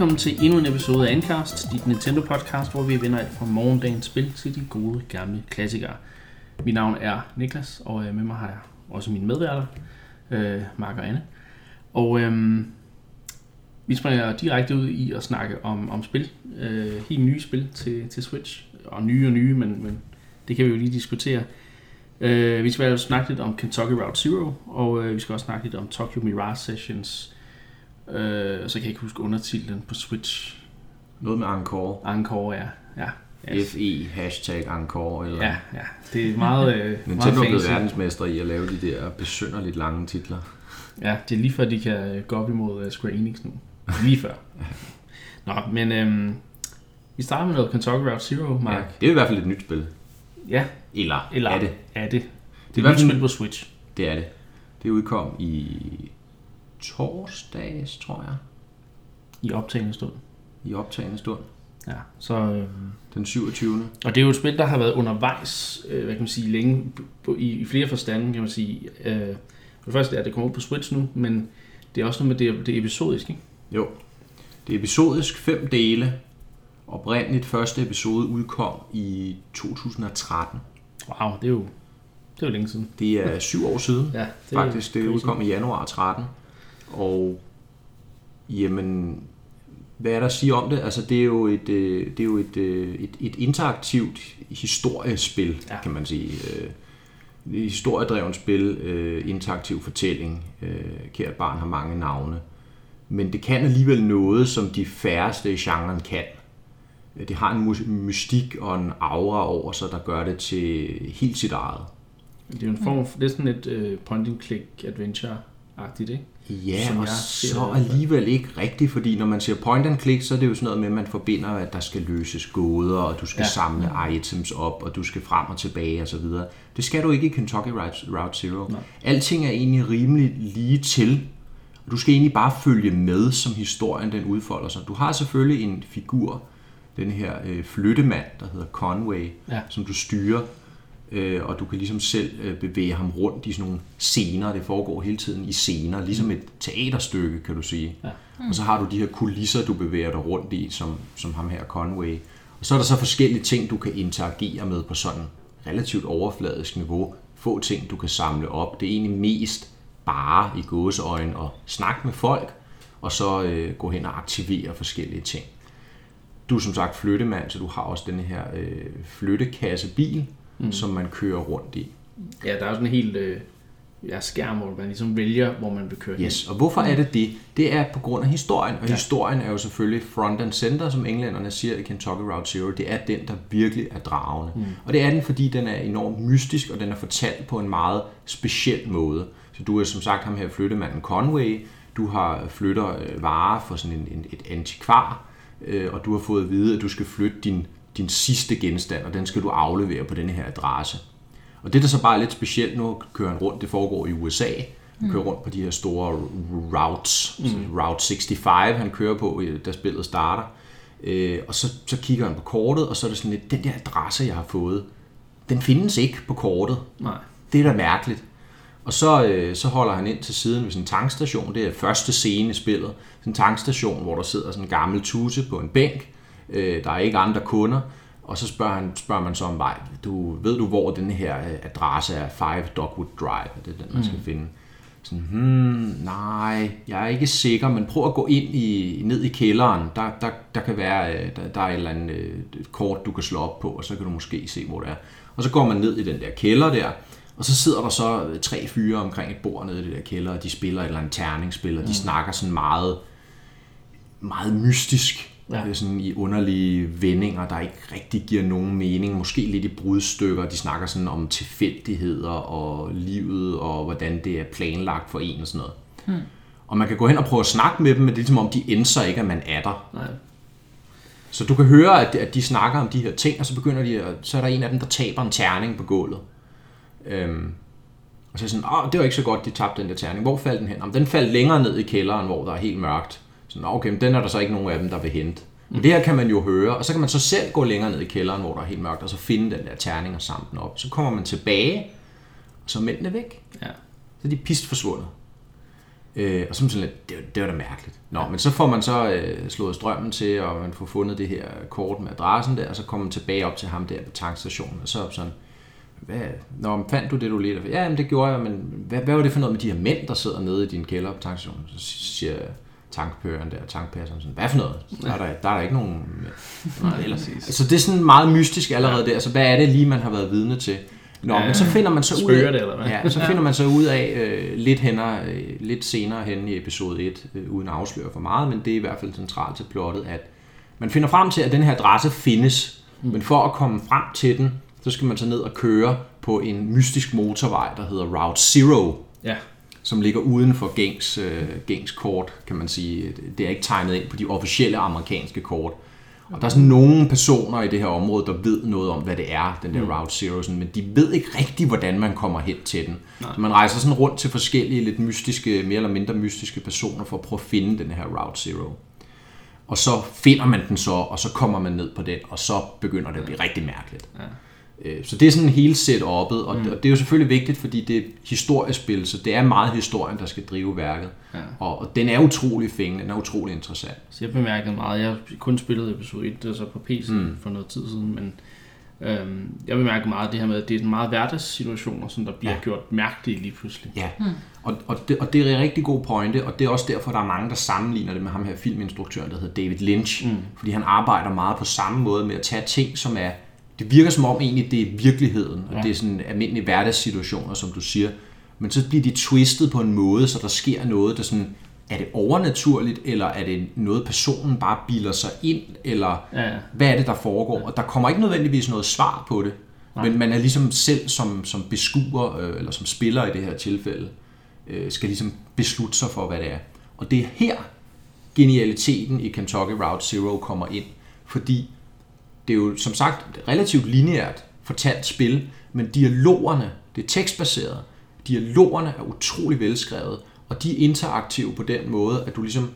Velkommen til endnu en episode af Ancast, dit Nintendo podcast, hvor vi vender alt fra morgendagens spil til de gode gamle klassikere. Mit navn er Niklas, og øh, med mig har jeg også mine medværter, øh, Mark og Anne. Og øhm, vi springer direkte ud i at snakke om, om spil, øh, helt nye spil til, til Switch, og nye og nye, men, men det kan vi jo lige diskutere. Øh, vi skal jo snakke lidt om Kentucky Route Zero, og øh, vi skal også snakke lidt om Tokyo Mirage Sessions, Øh, så kan jeg ikke huske undertitlen på Switch. Noget med Encore. Encore, ja. ja. Yes. FE, hashtag Encore. Eller... Ja, ja. Det er meget, øh, Nintendo meget er blevet verdensmester i at lave de der besynderligt lange titler. Ja, det er lige før, de kan øh, gå op imod uh, Square Enix nu. Lige før. Nå, men øhm, vi starter med noget Kentucky Route Zero, Mark. Ja, det er i hvert fald et nyt spil. Ja. Eller, Eller er det? Er det. Det er, det er et nyt spil på Switch. Det er det. Det udkom i torsdags, tror jeg. I optagende stund. I optagende stund. Ja, så... Øh, Den 27. Og det er jo et spil, der har været undervejs, øh, hvad kan man sige, længe i, i flere forstande, kan man sige. Øh, for det første er det kommet på Switch nu, men det er også noget med det, det episodisk, ikke? Jo. Det er episodisk fem dele. Oprindeligt første episode udkom i 2013. Wow, det er jo det er jo længe siden. Det er syv år siden, ja, det faktisk. Det udkom i januar 13. Og jamen, hvad er der at sige om det? Altså, det er jo et, øh, det er jo et, øh, et, et interaktivt historiespil, ja. kan man sige. Øh, et historiedrevet spil, interaktiv fortælling. Kært barn har mange navne. Men det kan alligevel noget, som de færreste i genren kan. Det har en mystik og en aura over sig, der gør det til helt sit eget. Det er jo en form, det er sådan et uh, point-and-click adventure-agtigt, ikke? Ja, Som og så alligevel ikke rigtigt, fordi når man siger point and click, så er det jo sådan noget med, at man forbinder, at der skal løses gåder, og du skal ja. samle items op, og du skal frem og tilbage osv. Det skal du ikke i Kentucky Route Zero. Nej. Alting er egentlig rimelig lige til, og du skal egentlig bare følge med, som historien den udfolder sig. Du har selvfølgelig en figur, den her øh, flyttemand, der hedder Conway, ja. som du styrer, øh, og du kan ligesom selv øh, bevæge ham rundt i sådan nogle scener. Det foregår hele tiden i scener, ligesom mm. et teaterstykke, kan du sige. Ja. Mm. Og så har du de her kulisser, du bevæger dig rundt i, som, som ham her Conway. Og så er der så forskellige ting, du kan interagere med på sådan relativt overfladisk niveau. Få ting, du kan samle op. Det er egentlig mest bare i gåseøjne at snakke med folk, og så øh, gå hen og aktivere forskellige ting. Du er som sagt flyttemand, så du har også den her øh, flyttekassebil, mm. som man kører rundt i. Ja, der er sådan en helt øh, ja, skærm, hvor man ligesom vælger, hvor man vil køre Yes, hen. og hvorfor er det det? Det er på grund af historien, og ja. historien er jo selvfølgelig front and center, som englænderne siger i Kentucky Route Zero. Det er den, der virkelig er dragende. Mm. Og det er den, fordi den er enormt mystisk, og den er fortalt på en meget speciel måde. Så du er som sagt ham her flyttemanden Conway, du har flytter øh, varer for sådan en, en, et antikvar, øh, og du har fået at vide, at du skal flytte din din sidste genstand, og den skal du aflevere på denne her adresse. Og det, der så bare er lidt specielt, nu kører han rundt, det foregår i USA, han kører rundt på de her store routes, mm. Route 65 han kører på, da spillet starter. Øh, og så, så kigger han på kortet, og så er det sådan lidt, den der adresse, jeg har fået, den findes ikke på kortet. Nej. Det er da mærkeligt. Og så, øh, så holder han ind til siden ved sådan en tankstation, det er første scene i spillet, sådan en tankstation, hvor der sidder sådan en gammel tusse på en bænk, øh, der er ikke andre kunder, og så spørger, han, spørger man så om vej. Du, ved du, hvor den her øh, adresse er? 5 Dogwood Drive, det er den, man skal mm. finde. Sådan, hmm, nej, jeg er ikke sikker, men prøv at gå ind i, ned i kælderen. Der, der, der kan være, øh, der, der er et eller andet øh, kort, du kan slå op på, og så kan du måske se, hvor det er. Og så går man ned i den der kælder der, og så sidder der så tre fyre omkring et bord nede i det der kælder, og de spiller et eller andet terningsspil, og de mm. snakker sådan meget, meget mystisk Ja. Det er sådan i underlige vendinger, der ikke rigtig giver nogen mening. Måske lidt i brudstykker. De snakker sådan om tilfældigheder og livet og hvordan det er planlagt for en og sådan noget. Hmm. Og man kan gå hen og prøve at snakke med dem, men det er som om, de indser ikke, at man er der. Nej. Så du kan høre, at, at de snakker om de her ting, og så begynder de, at, så er der en af dem, der taber en terning på gulvet. Øhm, og så er sådan, åh, det var ikke så godt, de tabte den der terning. Hvor faldt den hen? Jamen, den faldt længere ned i kælderen, hvor der er helt mørkt. Så okay, men den er der så ikke nogen af dem, der vil hente. Men det her kan man jo høre, og så kan man så selv gå længere ned i kælderen, hvor der er helt mørkt, og så finde den der terning og samle den op. Så kommer man tilbage, og så er mændene væk. Ja. Så er de pist forsvundet. Øh, og så sådan lidt, det, det var da mærkeligt. Nå, men så får man så øh, slået strømmen til, og man får fundet det her kort med adressen der, og så kommer man tilbage op til ham der på tankstationen, og så sådan, hvad, Nå, fandt du det, du ledte Ja, jamen, det gjorde jeg, men hvad, hvad var det for noget med de her mænd, der sidder nede i din kælder på tankstationen? Så siger tankpøren der, tankpasseren sådan, hvad for noget? Der er der, der, er der ikke nogen... Nej, ellers. Så det er sådan meget mystisk allerede der, så hvad er det lige, man har været vidne til? Nå, ja, men så finder man så ud af, det, eller hvad? Ja, så finder man så ud af øh, lidt, hænder, øh, lidt senere hen i episode 1, øh, uden at afsløre for meget, men det er i hvert fald centralt til plottet, at man finder frem til, at den her adresse findes, mm. men for at komme frem til den, så skal man så ned og køre på en mystisk motorvej, der hedder Route Zero. Ja som ligger uden for gængs, øh, gængs kort, kan man sige. Det er ikke tegnet ind på de officielle amerikanske kort. Og der er sådan nogle personer i det her område, der ved noget om, hvad det er, den der mm. Route Zero, sådan, men de ved ikke rigtigt, hvordan man kommer hen til den. Nej. Så man rejser sådan rundt til forskellige lidt mystiske, mere eller mindre mystiske personer for at prøve at finde den her Route Zero. Og så finder man den så, og så kommer man ned på den, og så begynder det at blive rigtig mærkeligt. Ja. Øh, så det er sådan hele setup'et, og, mm. og det er jo selvfølgelig vigtigt, fordi det er historiespil, så det er meget historien, der skal drive værket. Ja. Og, og den er utrolig fængende, den er utrolig interessant. Så jeg bemærkede meget, jeg har kun spillet episode 1, det så på PC mm. for noget tid siden, men øhm, jeg bemærker meget det her med, at det er en meget hverdagssituationer, som der bliver ja. gjort mærkelige lige pludselig. Ja, mm. og, og, det, og det er en rigtig god pointe, og det er også derfor, der er mange, der sammenligner det med ham her filminstruktøren, der hedder David Lynch, mm. fordi han arbejder meget på samme måde med at tage ting, som er det virker som om egentlig, det er virkeligheden, og ja. det er sådan almindelige hverdagssituationer, som du siger. Men så bliver de twistet på en måde, så der sker noget, der sådan, er det overnaturligt, eller er det noget, personen bare bilder sig ind, eller ja, ja. hvad er det, der foregår? Ja. Og der kommer ikke nødvendigvis noget svar på det, Nej. men man er ligesom selv som, som beskuer, øh, eller som spiller i det her tilfælde, øh, skal ligesom beslutte sig for, hvad det er. Og det er her, genialiteten i Kentucky Route Zero kommer ind, fordi det er jo som sagt relativt lineært fortalt spil, men dialogerne, det er tekstbaseret, dialogerne er utrolig velskrevet, og de er interaktive på den måde, at du ligesom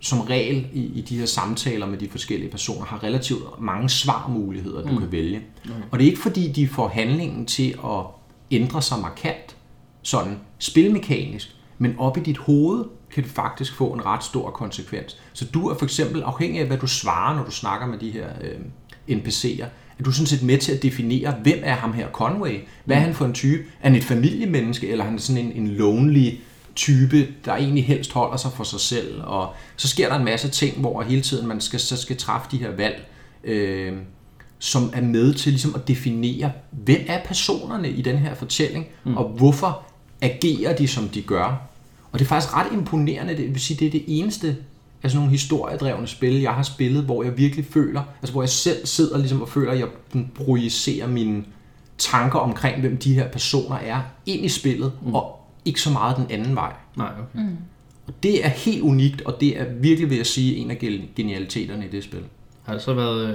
som regel i, i de her samtaler med de forskellige personer har relativt mange svarmuligheder, du mm. kan vælge. Mm. Og det er ikke fordi, de får handlingen til at ændre sig markant, sådan spilmekanisk, men op i dit hoved kan det faktisk få en ret stor konsekvens. Så du er for eksempel afhængig af, hvad du svarer, når du snakker med de her øh, NPC'er, er du sådan set med til at definere, hvem er ham her Conway? Hvad er han for en type? Er han et familiemenneske, eller er han sådan en, en lonely type, der egentlig helst holder sig for sig selv? Og så sker der en masse ting, hvor hele tiden man skal, så skal træffe de her valg, øh, som er med til ligesom at definere, hvem er personerne i den her fortælling, mm. og hvorfor agerer de, som de gør. Og det er faktisk ret imponerende, det vil sige, det er det eneste altså nogle historiedrevne spil, jeg har spillet, hvor jeg virkelig føler, altså hvor jeg selv sidder ligesom og føler, at jeg projicerer mine tanker omkring, hvem de her personer er, ind i spillet, mm. og ikke så meget den anden vej. Nej, okay. Mm. Og det er helt unikt, og det er virkelig, vil jeg sige, en af genialiteterne i det spil. Har det så været... Øh,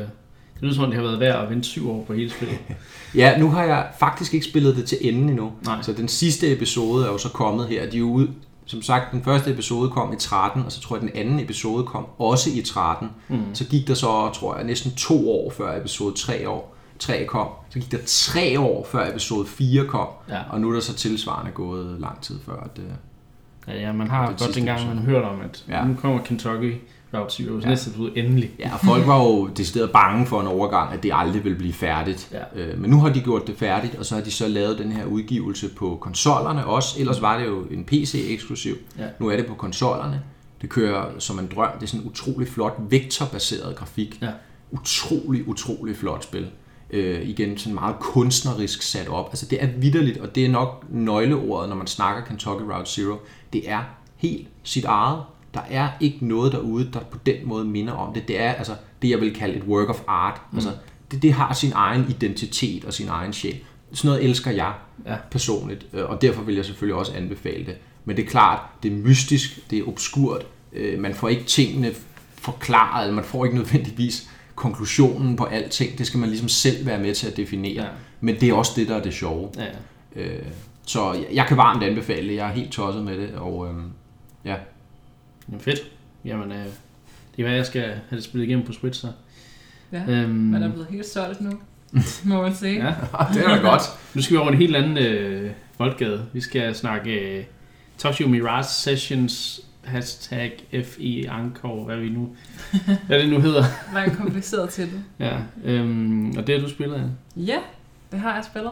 det lyder som om, det har været værd at vente syv år på hele spillet. ja, nu har jeg faktisk ikke spillet det til enden endnu. Nej. Så den sidste episode er jo så kommet her. De er ude, som sagt, den første episode kom i 13, og så tror jeg, den anden episode kom også i 13. Mm. Så gik der så, tror jeg, næsten to år før episode 3 år. 3 kom. Så gik der tre år før episode 4 kom, ja. og nu er der så tilsvarende gået lang tid før. At, ja, ja, man har godt dengang, man hørt om, at ja. nu kommer Kentucky Route Zero, ja. næste episode endelig. Ja, folk var jo decideret bange for en overgang, at det aldrig ville blive færdigt. Ja. Øh, men nu har de gjort det færdigt, og så har de så lavet den her udgivelse på konsollerne også. Ellers var det jo en PC-eksklusiv. Ja. Nu er det på konsollerne. Det kører som en drøm. Det er sådan en utrolig flot vektorbaseret grafik. Ja. Utrolig, utrolig flot spil. Øh, igen sådan meget kunstnerisk sat op. Altså det er vidderligt, og det er nok nøgleordet, når man snakker Kentucky Route Zero. Det er helt sit eget der er ikke noget derude, der på den måde minder om det. Det er altså det, jeg vil kalde et work of art. Mm. Altså, det, det har sin egen identitet og sin egen sjæl. Sådan noget elsker jeg ja. personligt, øh, og derfor vil jeg selvfølgelig også anbefale det. Men det er klart, det er mystisk, det er obskurt, øh, man får ikke tingene forklaret, eller man får ikke nødvendigvis konklusionen på alting. Det skal man ligesom selv være med til at definere. Ja. Men det er også det, der er det sjove. Ja. Øh, så jeg kan varmt anbefale det. Jeg er helt tosset med det, og øhm, ja, Jamen fedt. Jamen, øh, det er hvad jeg skal have det spillet igennem på Switch, så. Ja, øhm, man er blevet helt solgt nu, må man sige. Ja, det er da godt. nu skal vi over en helt anden øh, boldgade. Vi skal snakke øh, Tokyo Mirage Sessions hashtag FE Anchor, hvad vi nu, hvad det nu hedder. Meget kompliceret til det. Ja, øhm, og det har du spillet, Ja, det har jeg spillet.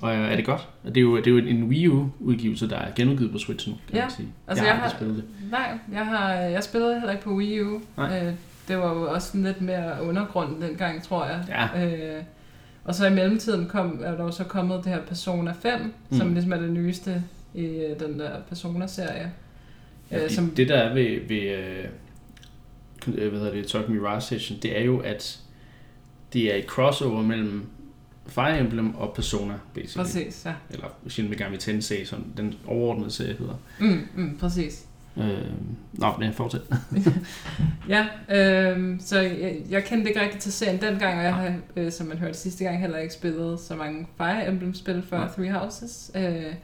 Og er det godt? Det er jo, det er jo en Wii U-udgivelse, der er genudgivet på Switch nu, kan ja. man sige. Altså, jeg, jeg har spillet det. Nej, jeg, har, jeg spillede heller ikke på Wii U. Nej. Øh, det var jo også lidt mere undergrund dengang, tror jeg. Ja. Øh, og så i mellemtiden kom, er der jo så kommet det her Persona 5, mm. som ligesom er det nyeste i øh, den der Persona-serie. Ja, øh, som det der er ved, ved øh, hvad hedder det, Talk Mirage Session, det er jo, at det er et crossover mellem Fire Emblem og Persona, basically. Præcis, ja. Eller Shin Megami Tensei, som den overordnede serie hedder. Mm, mm, præcis. Øh, nå, men fortsæt. ja, øh, så jeg, jeg kendte ikke rigtig til serien dengang, og jeg har, øh, som man hørte sidste gang, heller ikke spillet så mange Fire Emblem-spil før ja. Three Houses. Øh,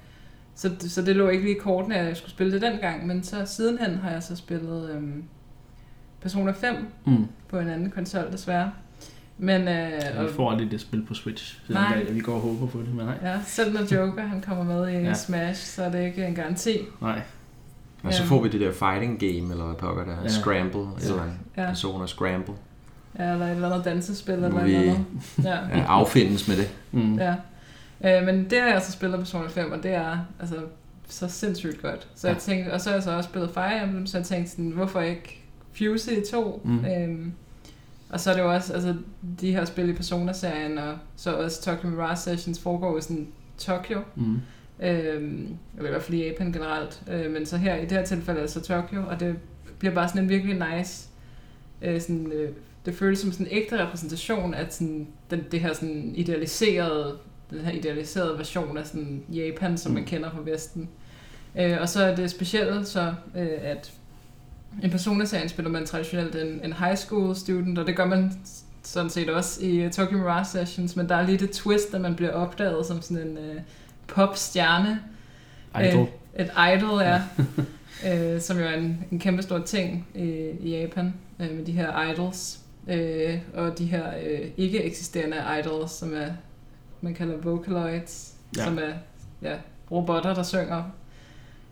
så, så det lå ikke lige i kortene, at jeg skulle spille det dengang, men så sidenhen har jeg så spillet øh, Persona 5 mm. på en anden konsol desværre. Men, øh, ja, vi får aldrig det spil på Switch, så nej. vi går og håber på det, men nej. Ja, selv når Joker han kommer med i ja. Smash, så er det ikke en garanti. Nej. Og så får vi det der fighting game, eller hvad pokker der, ja. Scramble, ja. eller ja. Persona Scramble. Ja, eller et eller andet dansespil, eller noget andet. Ja. ja, affindes med det. Mm. Ja. Øh, men det har jeg så spillet Persona 5, og det er altså så sindssygt godt. Så ja. jeg tænkte, og så har jeg så også spillet Fire Emblem, så jeg tænkte sådan, hvorfor ikke Fuse i to? Mm. Øhm, og så er det jo også, altså de her spil i Persona-serien, og så også Tokyo Mirage Sessions foregår i sådan Tokyo. Mm. Øhm, eller i hvert fald i Japan generelt. Øh, men så her, i det her tilfælde er det så Tokyo, og det bliver bare sådan en virkelig nice, øh, sådan, øh, det føles som sådan en ægte repræsentation af sådan, den, det her sådan idealiserede, den her idealiserede version af sådan Japan, som mm. man kender fra Vesten. Øh, og så er det specielt så, øh, at en Persona-serien spiller man traditionelt en, en high school student, og det gør man sådan set også i Tokyo Mirage Sessions, men der er lige det twist, at man bliver opdaget som sådan en uh, popstjerne. Idol. Uh, et idol, ja. uh, som jo er en, en kæmpe stor ting i, i Japan, uh, med de her idols. Uh, og de her uh, ikke eksisterende idols, som er, man kalder vocaloids, ja. som er ja, robotter, der synger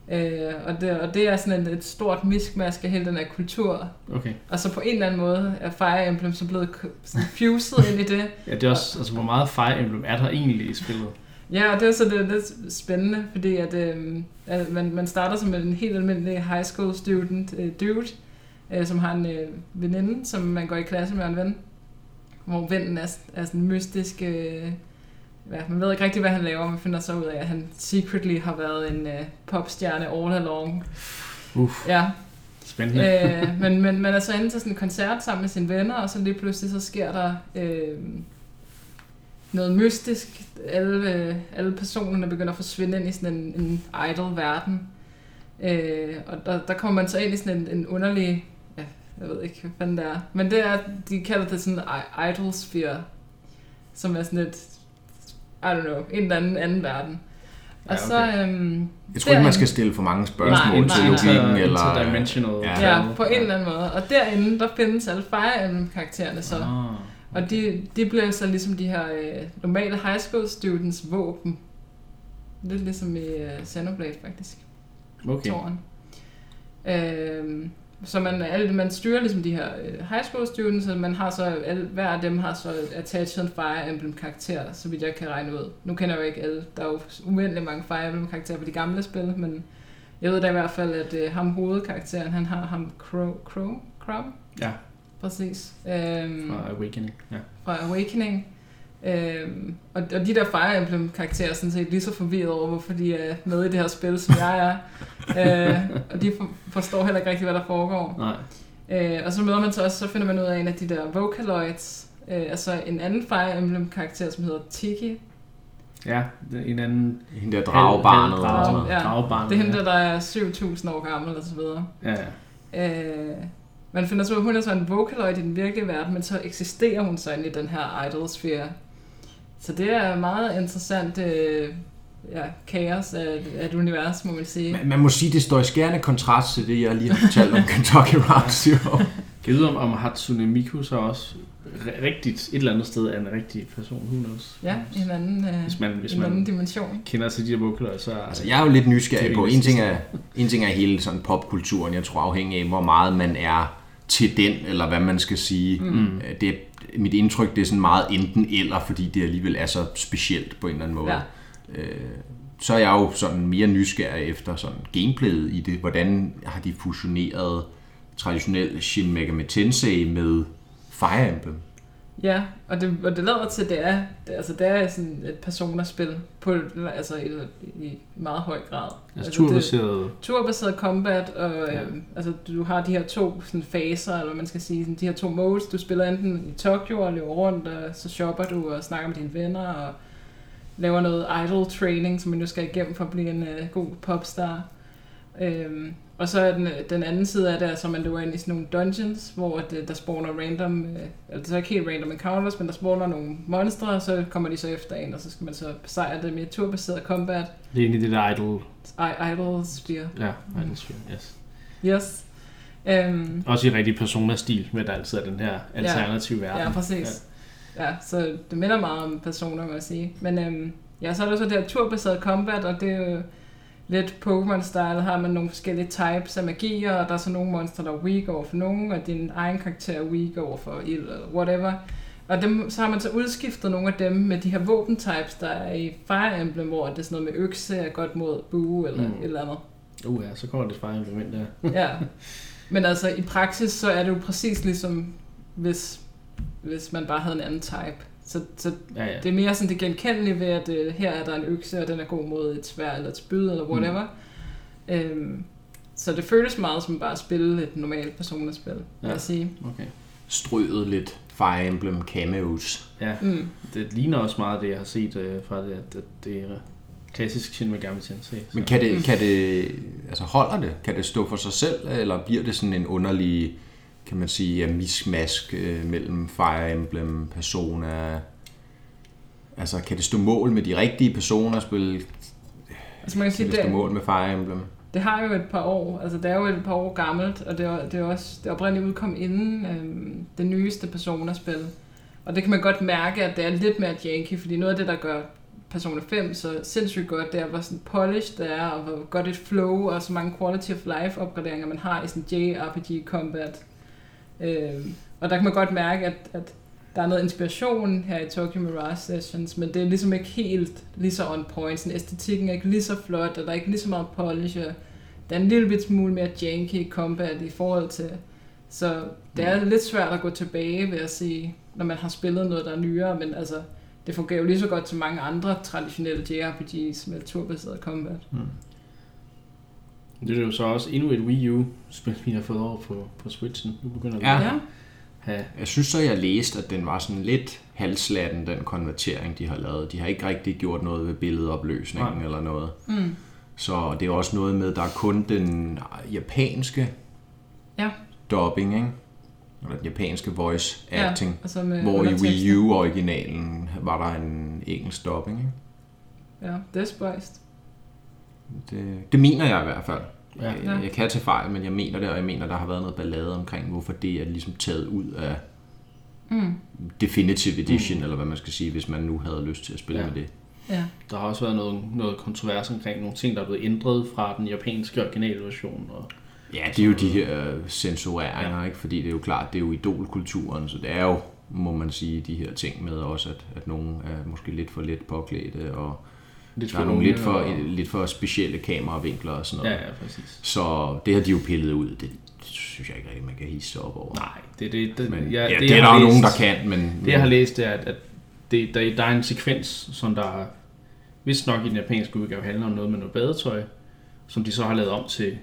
Øh, og, det, og det er sådan et, et stort miskmask af hele den her kultur. Okay. Og så på en eller anden måde er Fire Emblem så blevet sådan fused ind i det. Ja, det er også, altså hvor meget Fire Emblem er der egentlig i spillet? Ja, og det er så det, lidt spændende, fordi at, øh, at man, man starter som en helt almindelig high school student øh, dude, øh, som har en øh, veninde, som man går i klasse med en ven, hvor vennen er, er sådan mystisk... Øh, ja, man ved ikke rigtig, hvad han laver, men finder så ud af, at han secretly har været en uh, popstjerne all along. Uff. Ja. Spændende. øh, men, men man er så inde til sådan en koncert sammen med sine venner, og så lige pludselig så sker der øh, noget mystisk. Alle, øh, alle personerne begynder at forsvinde ind i sådan en, en idol-verden. Øh, og der, der kommer man så ind i sådan en, en underlig... Ja, jeg ved ikke, hvad fanden det er. Men det er, de kalder det sådan idol-sphere, som er sådan et i don't know, en eller anden anden verden. Og ja, okay. så, øhm, jeg tror ikke, man skal stille for mange spørgsmål nej, til logikken. Eller, interdimensional. Ja, ja, på en eller anden måde. Og derinde, der findes alle Fire Emblem-karaktererne så. Ah, okay. Og de, de bliver så ligesom de her øh, normale high school students våben. Lidt ligesom i øh, Xenoblade, faktisk. Okay. Toren. Øhm, så man, alle, man styrer ligesom de her uh, high school students, og man har så, alle, hver af dem har så attached en Fire Emblem karakter, så vidt jeg kan regne ud. Nu kender jeg jo ikke alle, der er jo uendelig mange Fire Emblem karakterer på de gamle spil, men jeg ved da i hvert fald, at uh, ham hovedkarakteren, han har ham Crow, Crow, Crow? Ja. Præcis. Um, fra Awakening, ja. Fra Awakening. Øhm, og, og de der Fire Emblem karakterer er sådan set lige så forvirret over, hvorfor de er med i det her spil, som jeg er. øh, og de for, forstår heller ikke rigtig, hvad der foregår. Nej. Øh, og så møder man så også, så finder man ud af en af de der Vocaloids, øh, altså en anden Fire Emblem karakter, som hedder Tiki. Ja, en anden... Hende der dragbarnet. Drag, ja, dragbarnet, det er hende der, der er 7000 år gammel og så videre. Ja, ja. Øh, man finder så ud af, hun er så en Vocaloid i den virkelige verden, men så eksisterer hun så inde i den her idol-sfære. Så det er meget interessant øh, ja, kaos af, af et univers, må man sige. Man, man må sige, det står i skærende kontrast til det, jeg lige har fortalt om Kentucky Route Zero. Kan du om, om Hatsune Miku så også rigtigt et eller andet sted er en rigtig person. Who knows? Ja, en anden, øh, hvis man, hvis en man anden dimension. kender til de her bogkløjer, så... Altså, jeg er jo lidt nysgerrig på, en ting er, en ting er hele sådan popkulturen, jeg tror afhængig af, hvor meget man er til den, eller hvad man skal sige. Mm. Øh, det, mit indtryk, det er sådan meget enten eller, fordi det alligevel er så specielt på en eller anden måde. Ja. Øh, så er jeg jo sådan mere nysgerrig efter sådan gameplayet i det. Hvordan har de fusioneret traditionel Shin Megami Tensei med Fire Emblem? Ja, og det, og det lader til, det er, det, altså det er sådan et personerspil på, altså i, i meget høj grad. Altså, altså turbaseret? Turbaseret combat, og ja. øhm, altså du har de her to sådan, faser, eller man skal sige, sådan, de her to modes. Du spiller enten i Tokyo og løber rundt, og så shopper du og snakker med dine venner, og laver noget idol training, som man nu skal igennem for at blive en uh, god popstar. Øhm, og så er den, den anden side af det, så man løber ind i sådan nogle dungeons, hvor det, der spawner random, øh, altså så er ikke helt random encounters, men der spawner nogle monstre, og så kommer de så efter en, og så skal man så besejre det med turbaseret combat. Det er egentlig det der idol... I, idol sphere. Ja, idol sphere, yes. Yes. Um, Også i rigtig persona-stil, med der altid er den her alternative ja, verden. Ja, præcis. Ja. ja, så det minder meget om personer, må jeg sige. Men um, ja, så er der så det her turbaseret combat, og det er jo lidt Pokémon-style, har man nogle forskellige types af magier, og der er så nogle monster, der er weak over for nogen, og din egen karakter er weak over for ild, eller whatever. Og dem, så har man så udskiftet nogle af dem med de her våben-types, der er i Fire Emblem, hvor det er sådan noget med økse er godt mod bue, eller mm. et eller andet. Uh ja, så kommer det Fire Emblem ind der. ja, men altså i praksis, så er det jo præcis ligesom, hvis, hvis man bare havde en anden type. Så, så ja, ja. det er mere sådan det genkendelige ved, at uh, her er der en økse, og den er god mod et svær eller et spyd, eller whatever. Mm. Øhm, så det føles meget som bare at spille et normalt personerspil, ja. jeg sige. Okay. Strøget lidt Fire Emblem cameos. Ja, mm. det ligner også meget det, jeg har set uh, fra det, at det er klassisk Shin Megami Tensei. Så. Men kan det, kan det, altså holder det? Kan det stå for sig selv, eller bliver det sådan en underlig kan man sige, er mismask øh, mellem Fire Emblem, Persona. Altså, kan det stå mål med de rigtige personer spille? Altså, man kan, sige, kan det stå mål med Fire Emblem? Det har jo et par år, altså det er jo et par år gammelt, og det er, det er også det oprindeligt udkom inden øh, det nyeste Persona-spil. Og det kan man godt mærke, at det er lidt mere janky, fordi noget af det, der gør Persona 5 så sindssygt godt, det er, hvor sådan polished det er, og hvor godt et flow, og så mange quality of life opgraderinger, man har i sådan JRPG combat. Øh, og der kan man godt mærke, at, at der er noget inspiration her i Tokyo Mirage Sessions, men det er ligesom ikke helt lige så on point. Sådan, æstetikken er ikke lige så flot, og der er ikke lige så meget polish, og der er en lille bit smule mere janky combat i forhold til... Så det er lidt svært at gå tilbage, ved at sige, når man har spillet noget, der er nyere, men altså, det fungerer jo lige så godt til mange andre traditionelle JRPGs med turbaseret combat. Mm. Det er jo så også endnu et Wii U-spil, vi har fået over på, på Switchen. Nu begynder ja. at have... Jeg synes så, jeg læste, at den var sådan lidt halslatten, den konvertering, de har lavet. De har ikke rigtig gjort noget ved billedopløsningen Nej. eller noget. Mm. Så det er også noget med, der er kun den japanske ja. dubbing, ikke? Eller den japanske voice acting. Ja, altså hvor i Wii U-originalen var der en engelsk dubbing, ikke? Ja, det er spøjst. Det, det mener jeg i hvert fald. Ja. Jeg, jeg kan tage fejl, men jeg mener det, og jeg mener, der har været noget ballade omkring, hvorfor det er ligesom taget ud af mm. Definitive Edition, mm. eller hvad man skal sige, hvis man nu havde lyst til at spille ja. med det. Ja. Der har også været noget, noget kontrovers omkring nogle ting, der er blevet ændret fra den japanske originalversion. Og ja, det er jo de her censureringer, ja. ikke? fordi det er jo klart, det er jo idolkulturen, så det er jo, må man sige, de her ting med også, at, at nogen er måske lidt for let påklædte, og Lidt der er nogle lidt for, og... lidt for specielle kameravinkler og sådan noget. Ja, ja, præcis. Så det har de jo pillet ud. Det synes jeg ikke rigtig, man kan hisse op over. Nej, det, det, det, men, ja, det, det er der jo nogen, der kan, men... Det, jeg har læst, er, at, at det, der, der er en sekvens, som der hvis nok i den japanske udgave handler om noget med noget badetøj, som de så har lavet om til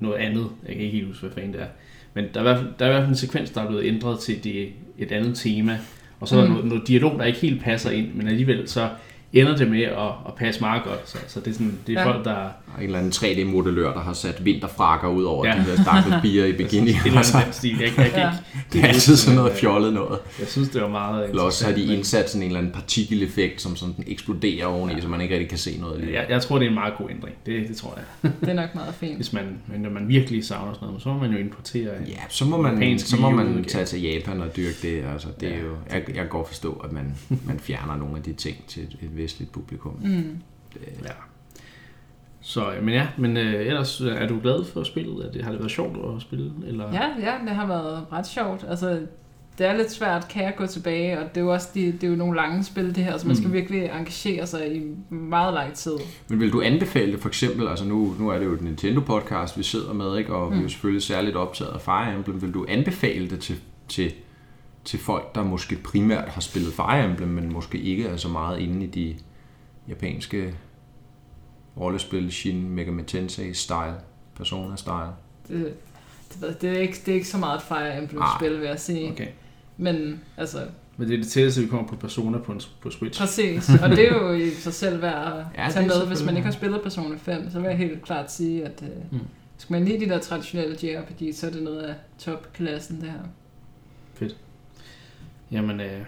noget andet. Jeg kan ikke helt huske, hvad fanden det er. Men der er, i hvert fald, der er i hvert fald en sekvens, der er blevet ændret til det, et andet tema. Og så er der mm. noget, noget dialog, der ikke helt passer ind, men alligevel så ender det med at, at passe meget godt. Så, så det er, sådan, det er ja. folk, der... Og en eller anden 3D-modellør, der har sat vinterfrakker ud over ja. de her stakkels bier i bikini. det er sådan, stil. Jeg, jeg, jeg, ja. det er altid sådan noget fjollet noget. Jeg synes, det var meget Eller også har de indsat sådan en eller anden partikeleffekt, som sådan eksploderer oveni, ja. så man ikke rigtig kan se noget. Lige. Jeg, jeg tror, det er en meget god ændring. Det, det tror jeg. det er nok meget fint. Hvis man, når man virkelig savner sådan noget, så må man jo importere Ja, så må man, så må man tage til Japan og dyrke det. Altså, det ja. er jo, jeg, jeg kan godt forstå, at man, man fjerner nogle af de ting til et vestligt publikum. Mm. Ja. Så, men ja, men øh, ellers er du glad for spillet? Er det, har det været sjovt at spille? Eller? Ja, ja, det har været ret sjovt. Altså, det er lidt svært, kan jeg gå tilbage, og det er jo også de, det er jo nogle lange spil, det her, så man skal mm. virkelig engagere sig i meget lang tid. Men vil du anbefale det for eksempel, altså nu, nu er det jo et Nintendo-podcast, vi sidder med, ikke? og mm. vi er jo selvfølgelig særligt optaget af Fire Emblem. Vil du anbefale det til, til, til folk, der måske primært har spillet Fire Emblem, men måske ikke er så meget inde i de japanske rollespil, Shin Megami Tensei-style, Persona-style? Det, det, det, er ikke, det er ikke så meget et Fire Emblem-spil, vil jeg sige. Okay. Men altså... Men det er det tætteste, vi kommer på Persona på, på Switch. Præcis, og det er jo i sig selv værd at ja, tage med. Hvis man ikke har spillet Persona 5, så vil jeg helt klart sige, at uh, mm. skal man lide de der traditionelle JRPG, så er det noget af topklassen, det her. Jamen, øh,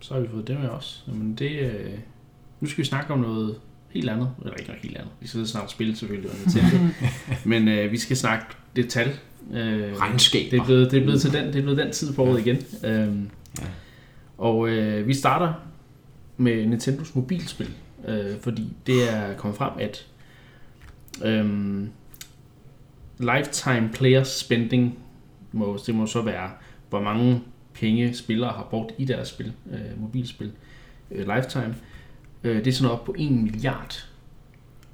så har vi fået det med også. Jamen, det, øh, nu skal vi snakke om noget helt andet. Eller ikke noget helt andet. Vi skal snart spille selvfølgelig, og Nintendo. Men øh, vi skal snakke detal Øh, Regnskaber. Det er, blevet, det, er blevet til den, det er blevet den tid på året igen. Øh, ja. Og øh, vi starter med Nintendos mobilspil, øh, fordi det er kommet frem, at øh, lifetime player spending må, det må så være, hvor mange penge spillere har brugt i deres spil, øh, mobilspil, øh, lifetime. Øh, det er sådan op på 1 milliard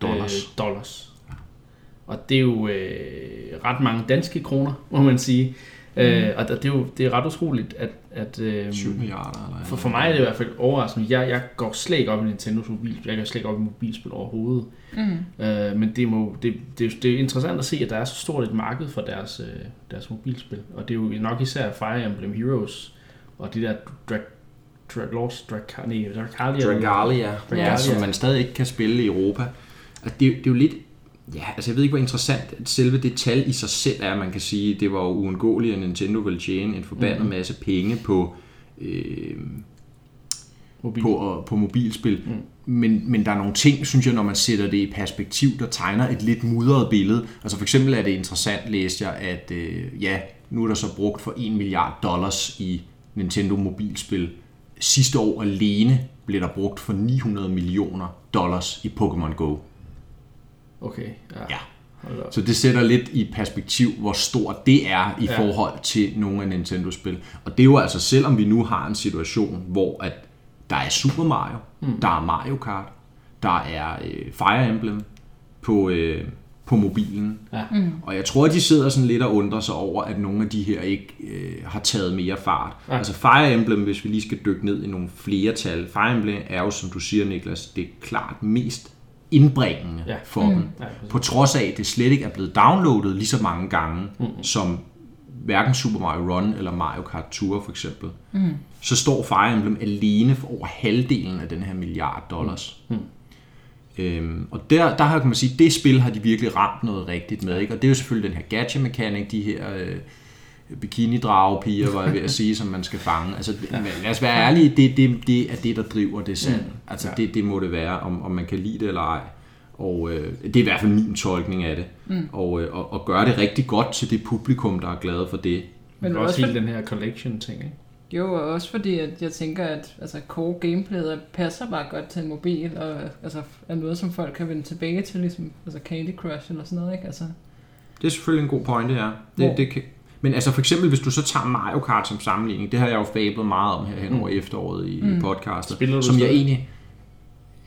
dollars. Øh, dollars. Og det er jo øh, ret mange danske kroner, må man sige. Mm. Øh, og det er jo det er ret utroligt, at... at øh, 7 milliarder eller for, for mig er det i hvert fald overraskende. Jeg, jeg går slet ikke op i Nintendo's mobilspil. Jeg går slet ikke op i mobilspil overhovedet. Mm. Øh, men det, må, det, det, det er interessant at se, at der er så stort et marked for deres, øh, deres mobilspil. Og det er jo nok især Fire Emblem Heroes og de der Drag, Drag Lost Dragalia, Dragalia, Dragalia, ja, som man stadig ikke kan spille i Europa. Og det, det er jo lidt Ja, altså jeg ved ikke, hvor interessant selve det tal i sig selv er. Man kan sige, det var jo uundgåeligt, at Nintendo ville tjene en forbandet mm. masse penge på, øh, Mobil. på, på mobilspil. Mm. Men, men der er nogle ting, synes jeg, når man sætter det i perspektiv, der tegner et lidt mudret billede. Altså for eksempel er det interessant, læste jeg, at øh, ja, nu er der så brugt for 1 milliard dollars i Nintendo mobilspil. Sidste år alene blev der brugt for 900 millioner dollars i Pokémon Go. Okay, ja. ja. Så det sætter lidt i perspektiv, hvor stort det er i ja. forhold til nogle af Nintendo-spil. Og det er jo altså, selvom vi nu har en situation, hvor at der er Super Mario, mm. der er Mario Kart, der er øh, Fire Emblem på, øh, på mobilen. Ja. Mm. Og jeg tror, at de sidder sådan lidt og undrer sig over, at nogle af de her ikke øh, har taget mere fart. Ja. Altså Fire Emblem, hvis vi lige skal dykke ned i nogle flere tal. Fire Emblem er jo, som du siger, Niklas, det er klart mest indbringende ja. for mm. dem. Ja, på trods af, at det slet ikke er blevet downloadet lige så mange gange, mm. som hverken Super Mario Run eller Mario Kart Tour for eksempel, mm. så står Fire Emblem alene for over halvdelen af den her milliard dollars. Mm. Øhm, og der, der har kan man sige, det spil har de virkelig ramt noget rigtigt med, ikke? og det er jo selvfølgelig den her gacha mekanik, de her øh, bikini-dragepiger, var jeg ved at sige, som man skal fange. Altså, ja. lad os være ærlige, det, det, det er det, der driver det salg. Mm. Altså, ja. det, det må det være, om, om man kan lide det eller ej. Og øh, det er i hvert fald min tolkning af det. Mm. Og, øh, og, og gøre det rigtig godt til det publikum, der er glade for det. Men også, også hele den her collection-ting, ikke? Jo, og også fordi, at jeg tænker, at altså, core gameplayet passer bare godt til en mobil, og altså, er noget, som folk kan vende tilbage til, ligesom altså Candy Crush eller sådan noget, ikke? Altså, det er selvfølgelig en god pointe, ja. Det, det kan, men altså for eksempel, hvis du så tager Mario Kart som sammenligning, det har jeg jo fablet meget om her hen over mm. efteråret i mm. podcastet, Spiller du som jeg egentlig...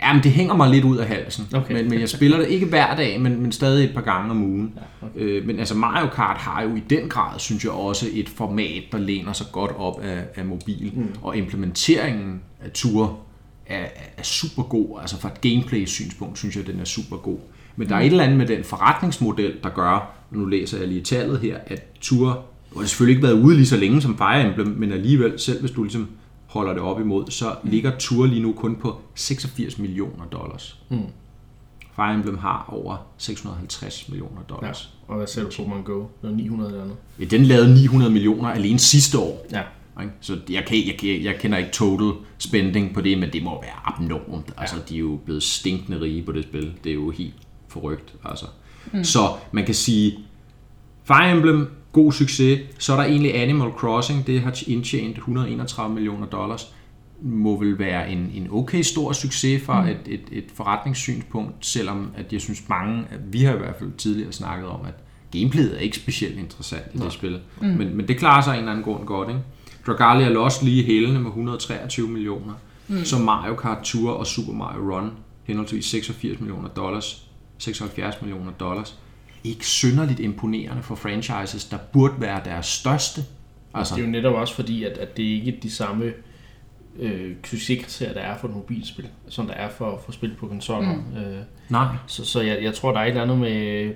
Jamen, det hænger mig lidt ud af halsen. Okay. Men, men jeg spiller det ikke hver dag, men, men stadig et par gange om ugen. Ja, okay. øh, men altså Mario Kart har jo i den grad, synes jeg også, et format, der læner sig godt op af, af mobil. Mm. Og implementeringen af tur er, er super god. Altså fra et gameplay-synspunkt, synes jeg, den er super god. Men der er et eller andet med den forretningsmodel, der gør, nu læser jeg lige tallet her, at Tour, og har selvfølgelig ikke været ude lige så længe som Fire Emblem, men alligevel, selv hvis du ligesom holder det op imod, så mm. ligger Tour lige nu kun på 86 millioner dollars. Mm. Fire Emblem har over 650 millioner dollars. Ja. Og hvad selv Pokémon Go? Det var 900 eller andet. Ja, den lavede 900 millioner alene sidste år. Ja. Så jeg, kan, jeg, jeg kender ikke total spending på det, men det må være abnormt. Ja. Altså, de er jo blevet stinkende rige på det spil. Det er jo helt forrygt. Altså. Mm. Så man kan sige, Fire Emblem, god succes. Så er der egentlig Animal Crossing, det har indtjent 131 millioner dollars. Må vel være en, en okay stor succes fra mm. et, et, et forretningssynspunkt, selvom at jeg synes mange, at vi har i hvert fald tidligere snakket om, at gameplayet er ikke specielt interessant i det spil. Mm. Men, men det klarer sig af en eller anden grund godt, ikke? Dragalia Lost lige hælende med 123 millioner. Mm. Så Mario Kart Tour og Super Mario Run, henholdsvis 86 millioner dollars, 76 millioner dollars. Ikke synderligt imponerende for franchises, der burde være deres største. Altså. Det er jo netop også fordi, at, at det ikke er de samme øh, succeskriterier, der er for et mobilspil, som der er for, for spil på konsoller. Mm. Øh, Nej. Så, så jeg, jeg tror, der er et eller andet med,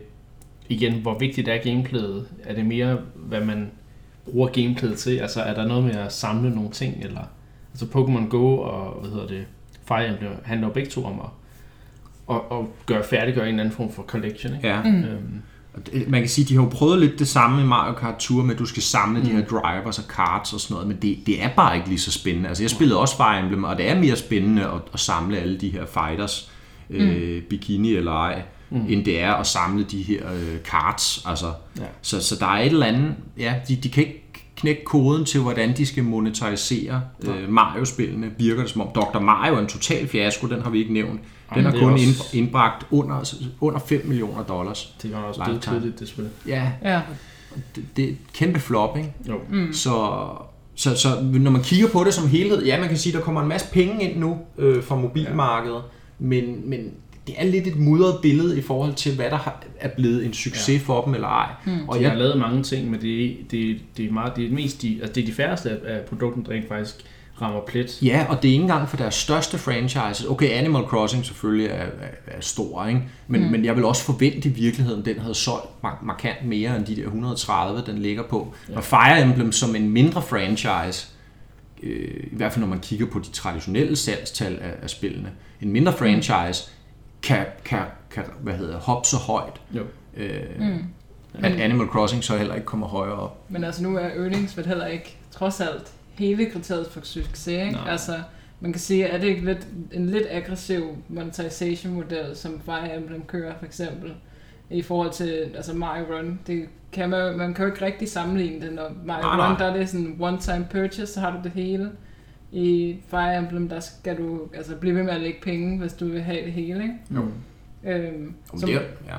igen, hvor vigtigt er gameplayet. Er det mere, hvad man bruger gameplayet til? Altså er der noget med at samle nogle ting, eller altså Pokémon Go og hvad hedder det, Fire Emblem handler jo begge to om at, at, at gøre færdiggøre en eller anden form for collection, ikke? Ja. Mm. Øhm. Man kan sige, at de har jo prøvet lidt det samme i Mario Kart Tour med, at du skal samle mm. de her drivers og cards og sådan noget, men det, det er bare ikke lige så spændende. Altså jeg spillede også Fire Emblem, og det er mere spændende at, at samle alle de her fighters, mm. øh, bikini eller ej mm. end det er at samle de her øh, cards. Altså, ja. så, så der er et eller andet, ja, de, de kan ikke knække koden til, hvordan de skal monetarisere øh, Mario-spillene, virker det som om. Dr. Mario er en total fiasko, den har vi ikke nævnt. Den har kun også... indbragt under, under 5 millioner dollars. Det var også det tidligt, det spil. Ja, ja. Det, det er et kæmpe flop, ikke? Jo. Mm. Så, så, så når man kigger på det som helhed, ja, man kan sige, at der kommer en masse penge ind nu øh, fra mobilmarkedet, ja. men, men det er lidt et mudret billede i forhold til, hvad der er blevet en succes ja. for dem eller ej. Mm. Og jeg har lavet mange ting, men det, det, det, er, meget, det, er, mest de, altså det er de færreste af produkterne, der rent faktisk rammer plet. Ja, og det er ikke engang for deres største franchises. Okay, Animal Crossing selvfølgelig er, er, er stor, ikke? Men, mm. men jeg vil også forvente i virkeligheden, den havde solgt mark- markant mere end de der 130, den ligger på. Ja. Og Fire Emblem som en mindre franchise, øh, i hvert fald når man kigger på de traditionelle salgstal af, af spillene, en mindre mm. Kan, kan, kan hvad hedder, hoppe så højt. Jo. Øh, mm. At Animal Crossing så heller ikke kommer højere op. Men altså nu er earnings vel heller ikke trods alt hele kriteriet for succes. Ikke? Altså, man kan sige, at det ikke lidt, en lidt aggressiv monetization model, som Fire Emblem kører for eksempel, i forhold til altså Mario Run. Det kan man, man kan jo ikke rigtig sammenligne det, når Mario nej, Run, der er det sådan one-time purchase, så har du det hele. I Fire Emblem, der skal du altså blive ved med at lægge penge, hvis du vil have det hele, ikke? Jo. Øhm, som, det er, ja.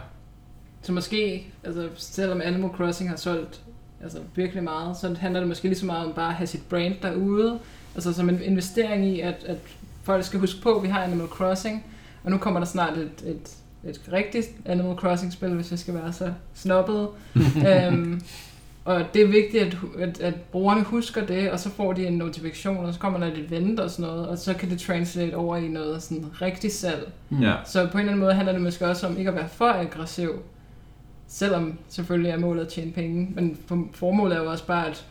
Så måske, altså selvom Animal Crossing har solgt altså virkelig meget, så handler det måske lige så meget om bare at have sit brand derude, altså som en investering i, at, at folk skal huske på, at vi har Animal Crossing, og nu kommer der snart et, et, et rigtigt Animal Crossing-spil, hvis jeg skal være så snobbet. øhm, og det er vigtigt, at, at, at brugerne husker det, og så får de en notifikation, og så kommer der et event og sådan noget, og så kan det translate over i noget sådan rigtig salg. Mm. Ja. Så på en eller anden måde handler det måske også om ikke at være for aggressiv, selvom selvfølgelig er målet at tjene penge, men formålet er jo også bare, at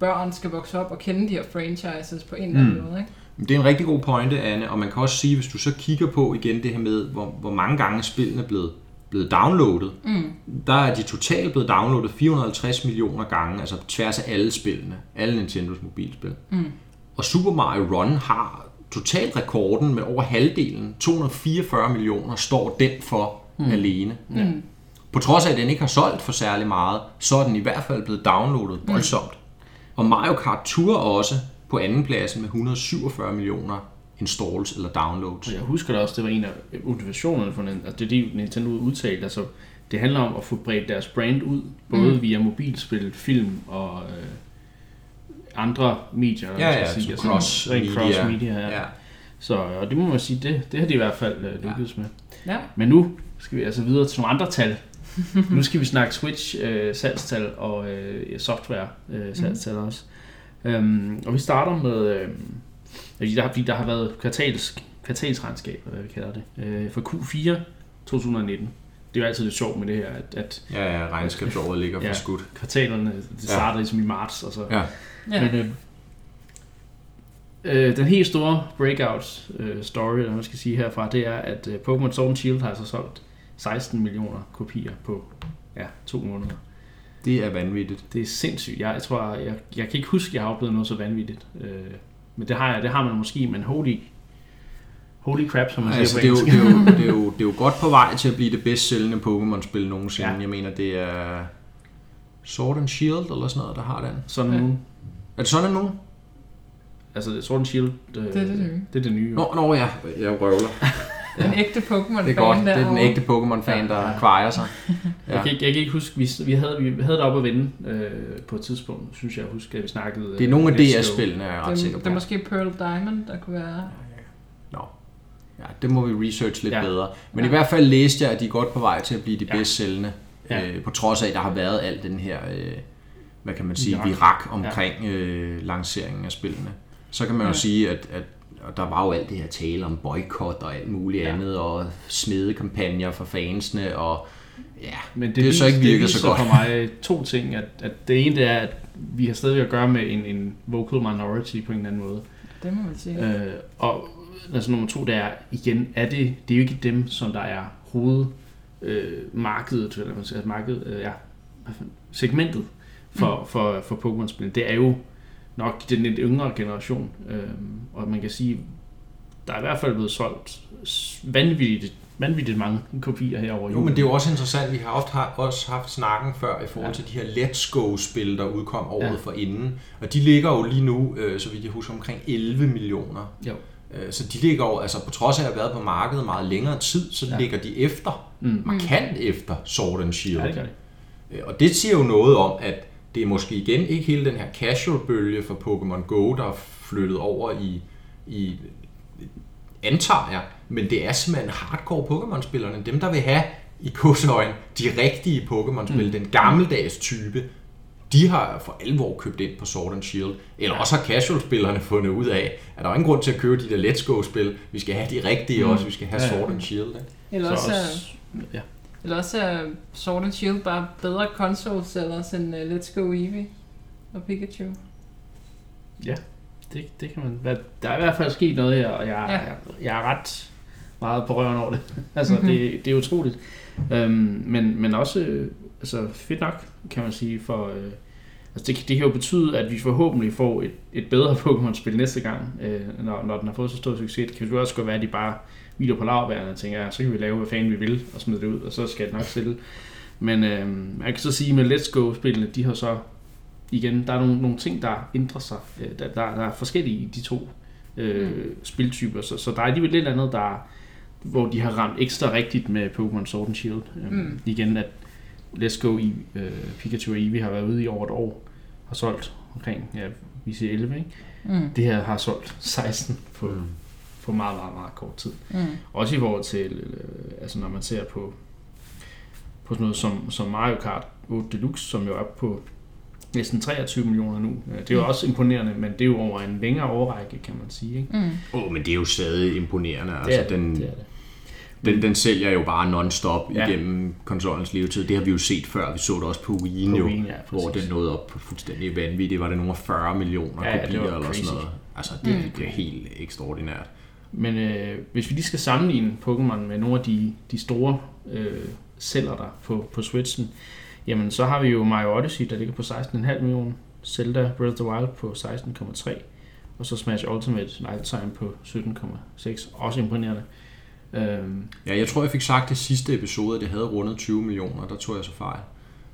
børn skal vokse op og kende de her franchises på en eller anden mm. måde. Ikke? Det er en rigtig god pointe, Anne, og man kan også sige, hvis du så kigger på igen det her med, hvor, hvor mange gange spillene er blevet blevet downloadet. Mm. Der er de totalt blevet downloadet 450 millioner gange, altså på tværs af alle spillene, alle Nintendos mobilspil. Mm. Og Super Mario Run har totalt rekorden med over halvdelen, 244 millioner, står den for mm. alene. Ja. Mm. På trods af, at den ikke har solgt for særlig meget, så er den i hvert fald blevet downloadet mm. voldsomt. Mm. Og Mario Kart Tour også på anden pladsen med 147 millioner installs eller downloads. Jeg husker da også, det var en af motivationerne for altså det, de Nintendo udtalte. Altså, det handler om at få bredt deres brand ud, både mm. via mobilspil, film og øh, andre medier. Ja, ja, sige, altså, cross, media. cross media. Ja. ja. Så og det må man sige, det, det har de i hvert fald øh, lykkedes ja. med. Ja. Men nu skal vi altså videre til nogle andre tal. nu skal vi snakke Switch øh, salgstal og øh, software øh, salgstal mm. også. Um, og vi starter med... Øh, fordi der, fordi der har været kvartals, kvartalsregnskab, hvad vi kalder det, øh, for Q4 2019. Det er jo altid lidt sjovt med det her, at... at ja, ja, regnskabsåret ligger for ja, skudt. kvartalerne, det starter ja. ligesom i marts, og så... Ja. Men, øh, Øh, den helt store breakout øh, story, eller man skal sige herfra, det er, at øh, Pokémon Sword and Shield har altså solgt 16 millioner kopier på ja, to måneder. Det er vanvittigt. Det er sindssygt. Jeg, jeg tror, jeg, jeg kan ikke huske, at jeg har oplevet noget så vanvittigt. Øh, men det har, jeg, det har man måske, men holy, holy crap, som man siger altså, på det, er jo, det, er jo, det, er jo, det er jo godt på vej til at blive det bedst sælgende Pokémon-spil nogensinde. Ja. Ja. Jeg mener, det er Sword and Shield eller sådan noget, der har den. Sådan Ja. nu. Er det sådan nu? Altså, Sword and Shield, øh, Det er det nye. Det er det nye. Nå, nå ja, jeg røvler. Den ægte Pokémon-fan Det er godt. Det er den ægte Pokémon-fan, der Ja. kvejer sig. Jeg, kan ikke, jeg kan ikke huske, vi, vi, havde, vi havde det op at vende øh, på et tidspunkt, synes jeg, jeg husker, at vi snakkede. Det er nogle af Go. DS-spillene, er jeg ret Det, sikker er- det er på. måske Pearl Diamond, der kunne være... Nå. Ja, det må vi research lidt Ja. ja. bedre. Men Ja. i hvert fald læste jeg, at de er godt på vej til at blive de Ja. bedst sælgende. Ja. Øh, på trods af, at der har været alt den her, øh, hvad kan man sige, Virak. omkring øh, lanceringen af spillene. Så kan man jo Ja. sige, at, at og der var jo alt det her tale om boykot og alt muligt Ja. andet, og smedekampagner for fansene, og ja, Men det, Det er vis, så ikke virket det så godt. for mig to ting. At, at det ene det er, at vi har stadigvæk at gøre med en, en vocal minority på en eller anden måde. Det må man sige. Øh, og altså nummer to, det er igen, er det, det er jo ikke dem, som der er hoved øh, markedet, eller man siger, markedet, øh, ja, segmentet for, mm. for, for Pokémon-spil. Det er jo nok den lidt yngre generation, øh, og man kan sige, der er i hvert fald blevet solgt vanvittigt, vanvittigt mange kopier herovre. Jo, men det er jo også interessant, vi har ofte har, også haft snakken før i forhold Ja. til de her Let's Go-spil, der udkom året Ja. for inden. Og de ligger jo lige nu, øh, så vidt jeg husker, omkring 11 millioner. Jo. Øh, så de ligger jo, altså på trods af at have været på markedet meget længere tid, så Ja. ligger de efter, Mm. markant efter Sword and Shield. Ja, det det. Øh, Og det siger jo noget om, at det er måske igen ikke hele den her casual-bølge for Pokémon Go, der er flyttet over i, i antager jeg, men det er simpelthen hardcore Pokémon-spillerne, dem der vil have i kursøjen de rigtige Pokémon-spil, Mm. den gammeldags type, de har for alvor købt ind på Sword and Shield. Eller også har casual-spillerne fundet ud af, at der er ingen grund til at købe de der Let's Go-spil. Vi skal have de rigtige Mm. også, vi skal have Ja, ja. Sword and Shield. Ikke? Eller Så også, også, ja. Eller også er Sword and Shield bare bedre console sellers end uh, Let's Go Eevee og Pikachu. Det, det kan man. Der er i hvert fald sket noget her, og jeg, Ja. ja. jeg, jeg er ret meget på røven over det. altså, Mhm. det, det er utroligt. Øhm, men, men også øh, altså, fedt nok, kan man sige, for... Øh, altså, det, det kan jo betyde, at vi forhåbentlig får et, et bedre Pokémon-spil næste gang, øh, når, når den har fået så stor succes. Det kan jo også godt være, at de bare hviler på lavbærene og tænker, ja, så kan vi lave, hvad fanden vi vil, og smide det ud, og så skal det nok sælge. Men øh, man kan så sige, med Let's Go-spillene, de har så igen, der er nogle, nogle ting, der ændrer sig. Øh, Der, der, der er forskellige i de to øh, mm. spiltyper, så, så der er alligevel lidt andet, der, hvor de har ramt ekstra rigtigt med Pokémon Sword and Shield. Øh, Mm. Igen, at Let's Go i øh, Pikachu og Eevee har været ude i over et år, har solgt omkring, ja, vi siger 11, ikke? Mm. Det her har solgt 16 på, Mm. På meget, meget, meget kort tid. Mm. Også i forhold til, øh, altså når man ser på, på sådan noget som, som Mario Kart 8 Deluxe, som jo er på næsten 23 millioner nu. Øh, Det er jo Mm. også imponerende, men det er jo over en længere årrække, kan man sige. Ikke? Mm. Åh, oh, men det er jo stadig imponerende. Det Altså, er det, den, det er det. Den, den sælger jo bare non-stop Ja. igennem konsollens levetid. Det har vi jo set før. Vi så det også på Wii På jo, Wii'en, ja, hvor den nåede op på fuldstændig vanvittigt. Var det nogle af 40 millioner Ja, ja, ja, kopier eller sådan noget. Altså, det, mm. det er helt ekstraordinært. Men øh, hvis vi lige skal sammenligne Pokémon med nogle af de, de store øh, sælger der på, på Switchen, jamen så har vi jo Mario Odyssey, der ligger på 16,5 millioner, Zelda Breath of the Wild på 16,3, og så Smash Ultimate Lifetime på 17,6, også imponerende. Øhm, Ja, jeg tror, jeg fik sagt det sidste episode, at det havde rundet 20 millioner. Der tog jeg så fejl.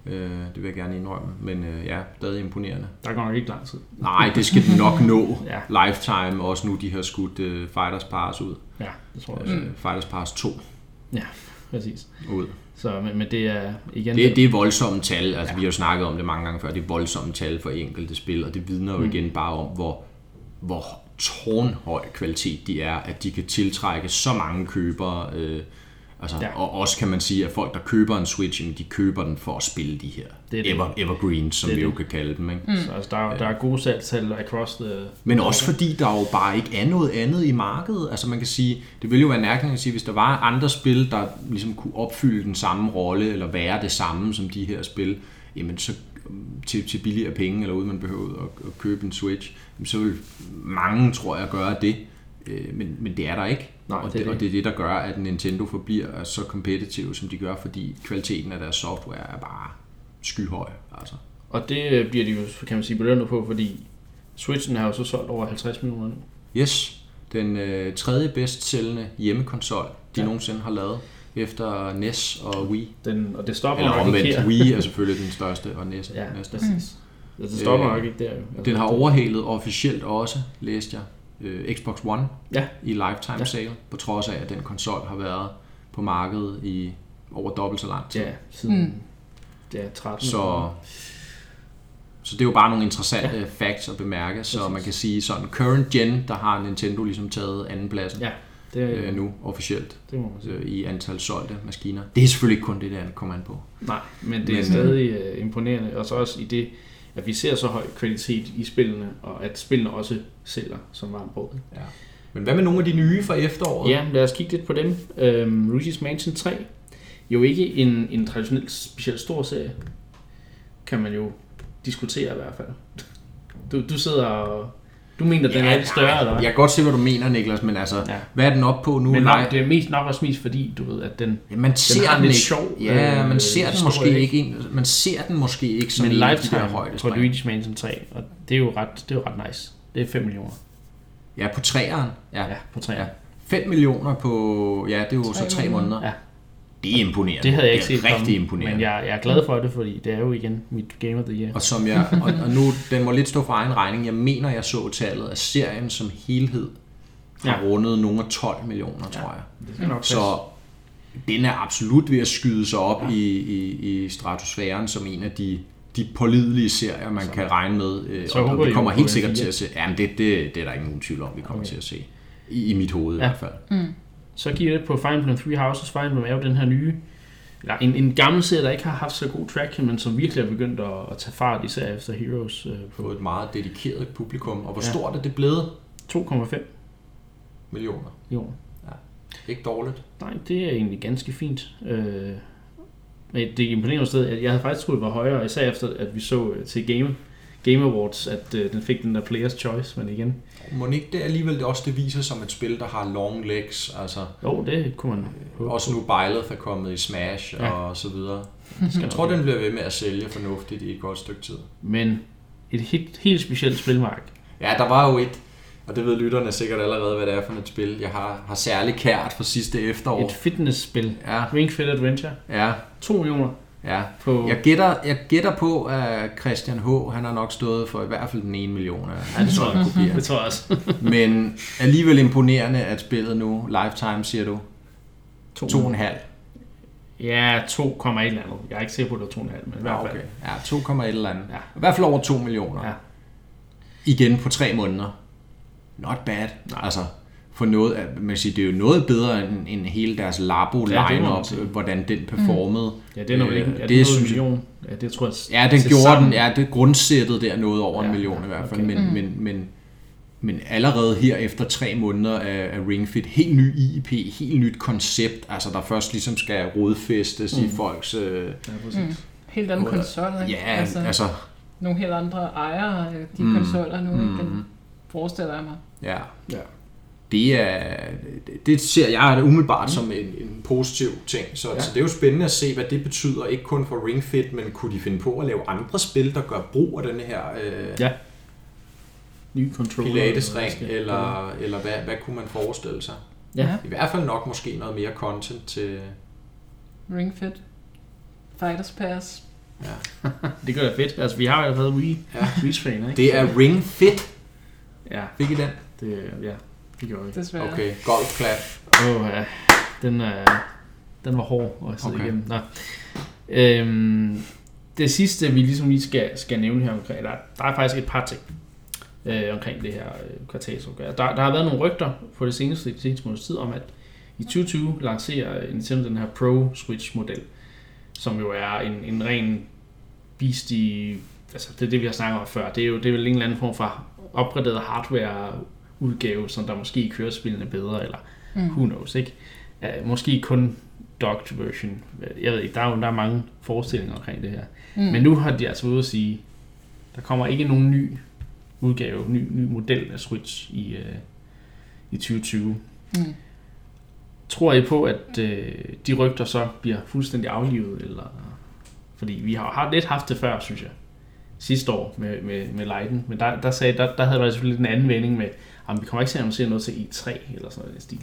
Øh, det vil jeg gerne indrømme. Men øh, ja, stadig imponerende. der går nok ikke lang tid. Nej, det skal den nok nå. Ja, Lifetime, også nu de har skudt øh, Fighters Pass ud. ja det tror jeg også. Øh, Fighters Pass 2 Præcis. ud. Så, men, men det er igen... Det, det er voldsomme tal. Altså, Ja. ja. Vi har jo snakket om det mange gange før. Det er voldsomme tal for enkelte spil, og det vidner jo mm. igen bare om, hvor, hvor tårnhøj kvalitet de er, at de kan tiltrække så mange købere. Øh, altså, Ja. Og også kan man sige, at folk, der køber en Switch, jamen, de køber den for at spille de her Det er det. ever, evergreens, som Det er vi jo det. kan kalde dem. Ikke? Mm. Så altså, der, er- der er gode salgstal across the... Men også fordi der jo bare ikke er noget andet i markedet. Altså man kan sige, det ville jo være nærkende at sige, hvis der var andre spil, der ligesom kunne opfylde den samme rolle, eller være det samme som de her spil, jamen så til, til billigere penge, eller uden man behøver at, at købe en Switch, så vil mange, tror jeg, gøre det. Øh, men, men det er der ikke. Nej, og, det er og det er det, der gør, at Nintendo forbliver så kompetitive, som de gør, fordi kvaliteten af deres software er bare skyhøj. Altså. Og det øh, bliver de jo, kan man sige, belønnet på, fordi Switchen har jo så solgt over 50 millioner nu. Yes, den øh, tredje bedst sælgende hjemmekonsol, de Ja. ja. nogensinde har lavet, efter NES og Wii. Den, og det stopper Eller omvendt. Wii er selvfølgelig den største, og NES Ja, er den næste. præcis. Mm. Det stopper Øh, nok ikke der jo. Den har overhalet officielt også, læste jeg, øh, Xbox One Ja. i lifetime Ja. sale, på trods af, at den konsol har været på markedet i over dobbelt så lang tid. Ja, siden Mm. ja, 13. Så, så det er jo bare nogle interessante ja. facts at bemærke, så Præcis. man kan sige sådan, current gen, der har Nintendo ligesom taget andenpladsen Ja, det, øh, nu officielt det må man sige. øh, i antal solgte maskiner. Det er selvfølgelig ikke kun det, der kommer an på. Nej, men det er Men- stadig uh, imponerende, og så også i det, at vi ser så høj kvalitet i spillene, og at spillene også sælger som varmt brød. Ja. Men hvad med nogle af de nye fra efteråret? Ja, lad os kigge lidt på dem. Øhm, Luigi's Mansion 3, jo ikke en, en traditionelt specielt stor serie, kan man jo diskutere i hvert fald. Du, du sidder og... Du mener, den er lidt større, eller hvad? Jeg kan godt se, hvad du mener, Niklas, men altså, Ja. ja. hvad er den op på nu? Men Nej, nok, det er mest, nok også mest fordi, du ved, at den... ja, man ser har den, lidt ikke. sjov, ja, øh, man ser den historie, måske ikke? ikke, en, man ser den måske ikke som Men en af de der Lifetime på. Luigi's Mansion 3, og det er jo ret, det er jo ret nice. Det er 5 millioner. Ja, på træeren. Ja. Ja, på 3. Ja. 5 millioner på, ja, det er jo så Tre tre måneder. måneder. Ja. Det er imponerende. Det havde jeg ikke det er set rigtig komme, imponerende. Men jeg, jeg er glad for det, fordi det er jo igen mit Game of the Year. Og som jeg, og, og nu, den må lidt stå for egen regning. Jeg mener, jeg så tallet, at serien som helhed har Ja. rundet nogle af 12 millioner, Ja. tror jeg. Det nok Så den er absolut ved at skyde sig op ja. i, i, i stratosfæren som en af de, de pålidelige serier, man Så- kan regne med. øh, så og, håber og vi kommer helt sikkert til at se. Jamen, det, det, det er der ikke nogen tvivl om, vi kommer Okay. til at se. I, I mit hoved. Ja. i hvert fald. Mm. Så giver det på Fire Emblem Three Houses. Fire Emblem er jo den her nye, eller en, en gammel serie, der ikke har haft så god traction, men som virkelig er begyndt at, at tage fart, især efter Heroes øh, På på et meget dedikeret publikum. Og hvor Ja. stort er det blevet? 2,5 Millioner. millioner. Ikke dårligt. Nej, det er egentlig ganske fint. Øh, men det er imponerende sted, at jeg havde faktisk troet, det var højere, især efter, at vi så øh, til Game, Game Awards, at øh, den fik den der Players Choice, men igen, Må ikke det alligevel også det viser som et spil, der har long legs, altså jo, det kunne man håbe også nu Byleth er kommet i Smash Ja. og så videre. Skal Jeg tror, den bliver ved med at sælge fornuftigt i et godt stykke tid. Men et helt, helt specielt spilmark. Ja, der var jo et, og det ved lytterne sikkert allerede, hvad det er for et spil, jeg har, har særlig kært for sidste efterår. Et fitnessspil. Ja, Ring Fit Adventure. ja, 2 millioner ja. på... Jeg gætter, jeg gætter på, at Christian H. han har nok stået for i hvert fald den ene million af Ja, det tror jeg. kopier. Det tror jeg også. Men alligevel imponerende, at spillet nu, Lifetime, siger du, To. to og en halv. Ja, 2, et eller andet. Jeg er ikke sikker på, at det var 2,5, men i hvert Ja, fald. okay. Ja, 2,1 eller andet. Ja. I hvert fald over 2 millioner. Ja. Igen på tre måneder. Not bad. Nej. Altså, for noget, man kan sige, det er jo noget bedre end, end hele deres labo Ja, line-up, hvordan den performede. Ja, det er nok Øh, ikke. Er det det, synes million? Ja, det tror jeg. Ja, den gjorde sammen. den. Ja, det grundsættet der noget over Ja, en million ja, i hvert fald. okay. Men, Mm. men, men, men allerede her efter tre måneder af, af Ring Fit, helt ny IP, helt nyt koncept, altså der først ligesom skal rodfæstes mm. i Mm. folks... Øh, Ja, præcis. Mm. Helt anden konsol, ikke? ja, altså, altså Nogle helt andre ejere af de Mm. mm. konsoller nu, mm. mm, forestiller jeg mig. ja. Ja. Det, er, det- ser jeg det umiddelbart mm. som en, en positiv ting. Så, Ja. så det er jo spændende at se, hvad det betyder, ikke kun for Ring Fit, men kunne de finde på at lave andre spil, der gør brug af den her øh, Ja. Ny controller. pilatesring, Skal- eller, eller hvad, hvad kunne man forestille sig? Ja. I hvert fald nok måske noget mere content til... Ring Fit. Fighters Pass. Ja. Det gør det fedt. Altså, vi har jo været Wii. Ja. Fan, ikke? Det er Ring Fit. Ja, Fik I den? det, ja, det gjorde vi. Desværre. Okay, golfklap. Åh, ja. Den, er, den var hård at sidde Okay. igennem. Nå. Øhm, det sidste, vi ligesom lige skal, skal nævne her omkring, der, der er faktisk et par ting øh, omkring det her øh, kvartalsopgør. Der, der har været nogle rygter på det seneste, det seneste måneds tid om, at i 2020 lancerer Nintendo den her Pro Switch model, som jo er en, en ren beastie, altså det er det, vi har snakket om før. Det er jo det er vel en eller anden form for opgraderet hardware udgave, som der måske kører spillene bedre, eller Mm. who knows, ikke? Uh, måske kun docked version. Jeg ved ikke, der er jo der er mange forestillinger omkring det her. Mm. Men nu har de altså ude at sige, der kommer ikke nogen ny udgave, ny, ny model af Switch i, uh, i 2020. Mm. Tror I på, at uh, de rygter så bliver fuldstændig aflivet? Eller, fordi vi har, har lidt haft det før, synes jeg. Sidste år med, med, med Leiden. Men der, der, sagde, der, der havde der selvfølgelig en anden vending med, at vi kommer ikke til at annoncere noget til E3 eller sådan noget i stil.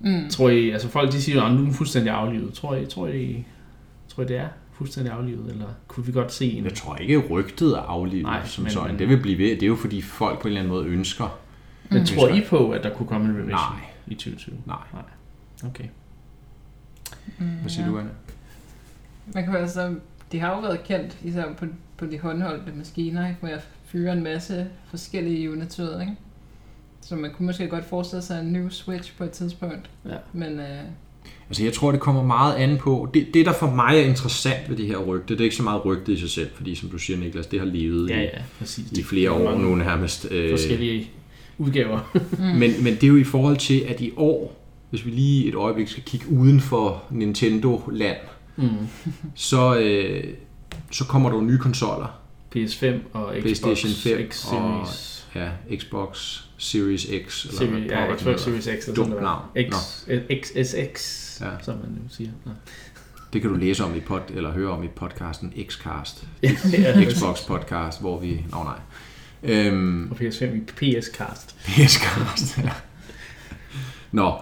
Mm. Tror I, altså folk de siger, at nu er fuldstændig aflivet. Tror I, tror I, tror I det er fuldstændig aflivet, eller kunne vi godt se en... Jeg tror ikke, rygtet er aflivet Nej, som men, sådan. Men, det vil blive ved. Det er jo fordi folk på en eller anden måde ønsker. Men mm. tror I på, at der kunne komme en revision Nej. i 2020? Nej. Nej. Okay. Mm, Hvad siger ja. du, Anna? Man kan altså, de har jo været kendt, især på, på de håndholdte maskiner, ikke, med at fyre en masse forskellige unituder, ikke? Så man kunne måske godt forestille sig en ny Switch på et tidspunkt. Ja. Men, øh... Altså jeg tror, det kommer meget an på... Det, det, der for mig er interessant ved det her rygte, det er ikke så meget rygte i sig selv, fordi som du siger, Niklas, det har levet ja, ja, præcis. i, i flere år nu nærmest. Øh... Forskellige udgaver. mm. men, men det er jo i forhold til, at i år, hvis vi lige et øjeblik skal kigge uden for Nintendo-land, mm. så, øh, så kommer der jo nye konsoller. PS5 og Xbox PlayStation 5 X Series. Og, ja, Xbox Series X. Eller Series, ja, Xbox Series X. Dumt navn. X, XSX, ja. som man nu siger. Ja. Det kan du læse om i pod, eller høre om i podcasten Xcast. Xbox podcast, hvor vi... Nå nej. Øhm, og PS5 i PS-cast. PS-cast, ja. Nå,